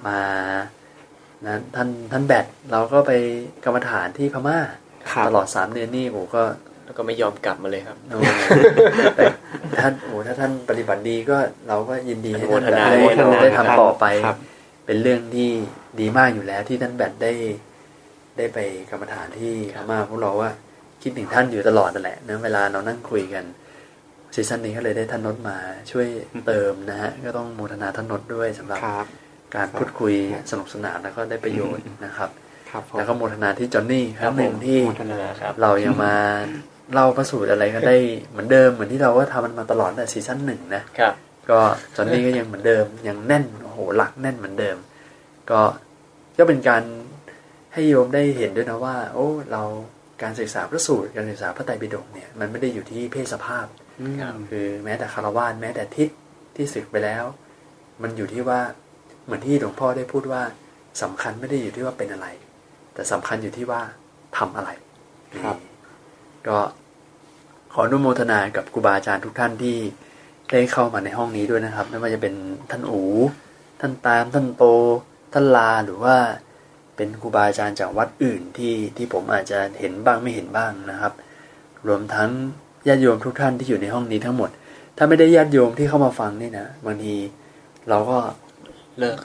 มา นะท่านท่านแบทเราก็ไปกรรมฐานที่พม่าครับตลอดสามเดือนนี่โอ้ก็แล้วก็ไม่ยอมกลับมาเลยครับโอ้แต่ท่านโอ้ถ้าท่านปฏิบัติดีก็เราก็ยินดีให้ท่านอนุโมทนาได้อนุโมทนาได้ทำต่อไปครับเป็นเรื่องที่ดีมากอยู่แล้วที่ท่านแบทได้ได้ไปกรรมฐานที่พม่าพวกเราว่าคิดถึงท่านอยู่ตลอดนั่นแหละนะเวลาเรานั่งคุยกันซีซั่นนี้ก็เลยได้ท่านนดมาช่วยเติมนะฮะก็ต้องโมทนาท่านนดด้วยสำหรับครับ การพูดคุยสนุกสนานแล้วก็ได้ประโยชน์นะครับครับผมแล้วก็โมทนาที่จอห์นนี่ครั้งหนึ่งที่โมทนาครับเรายังมาเล่าประสูตรอะไรก็ได้เหมือนเดิมเหมือนที่เราก็ทำมันมาตลอดแต่ซีซั่นหนึ่งนะครับก็จอนนี่ก็ยังเหมือนเดิมยังแน่นโอ้โหหลักแน่นเหมือนเดิม ก็ก็เป็นการให้โยมได้เห็นด้วยนะว่า โอ้ เราการศึกษาพระสูตรการศึกษาพระไตรปิฎกเนี่ยมันไม่ได้อยู่ที่เพศสภาพครับคือแม้แต่คารวานแม้แต่ทิศที่ศึกไปแล้ว มันอยู่ที่ว่า เหมือนที่หลวงพ่อได้พูดว่าสำคัญไม่ได้อยู่ที่ว่าเป็นอะไร แต่สำคัญอยู่ที่ว่าทำอะไรครับนี่ก็ขออนุโมทนากับครูบาอาจารย์ทุกท่านที่ได้เข้ามาในห้องนี้ด้วยนะครับ ไม่ว่าจะเป็นท่านอูท่านตามท่านโตท่านลาหรือว่าเป็นครูบาอาจารย์จากวัดอื่นที่ที่ผมอาจจะเห็นบ้างไม่เห็นบ้างนะครับ รวมทั้งญาติโยมทุกท่านที่อยู่ในห้องนี้ทั้งหมด ถ้าไม่ได้ญาติโยมที่เข้ามาฟังนี่นะบางทีเราก็ เลิก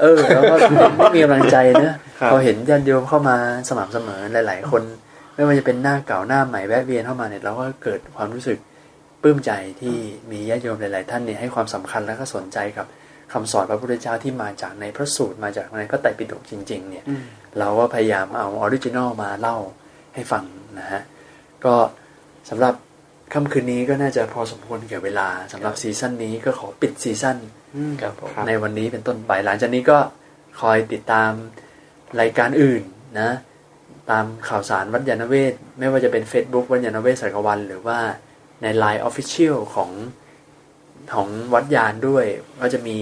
เออ แล้วก็ไม่มีกำลังใจนะครับพอเห็นญาติโยมเข้ามาสม่ำเสมอหลาย ๆ คน ไม่ว่าจะเป็นหน้าเก่าหน้าใหม่แวะเวียนเข้ามาเนี่ยเราก็เกิดความรู้สึกปลื้มใจที่มีญาติโยมหลาย ๆ ท่านเนี่ยให้ความสำคัญและก็สนใจกับคำสอนพระพุทธเจ้าที่มาจากในพระสูตรมาจากในพระไตรปิฎกจริง ๆ เนี่ยอืมเราก็พยายามเอา original มาเล่าให้ฟังนะฮะก็สำหรับค่ำคืนนี้ก็น่าจะพอสมควรแก่เวลาสำหรับ season นี้ก็ขอปิด season อืม ครับผมในวันนี้เป็นต้นไปหลังจากนี้ก็คอยติดตามรายการอื่นนะ ตามข่าวสารวัดญาณเวศ ไม่ว่าจะเป็น Facebook วัดยานเวศสักวัน หรือว่าใน Line Official ของของวัดญาณด้วย ก็จะมี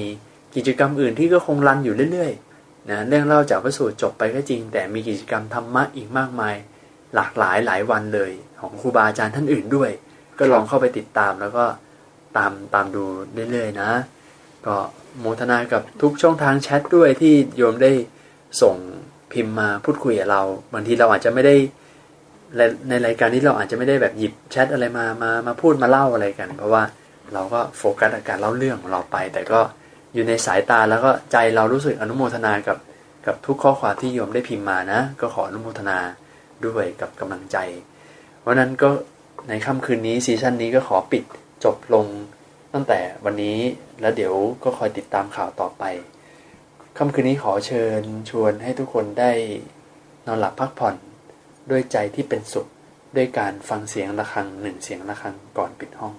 กิจกรรมอื่นที่ก็คงรันอยู่เรื่อยๆนะเรื่องเล่าจากพระสูตรจบไปก็จริง แต่มีกิจกรรมธรรมะอีกมากมาย หลากหลายหลายวันเลย ของครูบาอาจารย์ท่านอื่นด้วย ก็ลองเข้าไปติดตามแล้วก็ตามตามดูเรื่อยๆนะ ก็โมทนากับทุกช่องทางแชทด้วยที่โยมได้ส่งพิมพ์มาพูดคุยกับเรา บางทีเราอาจจะไม่ได้ในรายการนี้เราอาจจะไม่ได้แบบหยิบแชทอะไรมามามาพูดมาเล่าอะไรกัน เพราะว่าเราก็โฟกัสกับการเล่าเรื่องของเราไป แต่ก็อยู่ในสายตาแล้วก็ใจเรารู้สึกอนุโมทนากับกับทุกข้อความที่โยมได้พิมพ์มานะ ก็ขออนุโมทนาด้วยกับกำลังใจ เพราะนั้นก็ในค่ำคืนนี้ซีซั่นนี้ก็ขอปิดจบลงตั้งแต่วันนี้ แล้วเดี๋ยวก็คอยติดตามข่าวต่อไป ค่ำคืนนี้ขอเชิญชวนให้ทุกคนได้นอนหลับพักผ่อน ด้วยใจที่เป็นสุข ด้วยการฟังเสียงะระฆังหนึ่งเสียงะระฆังก่อนปิดห้อง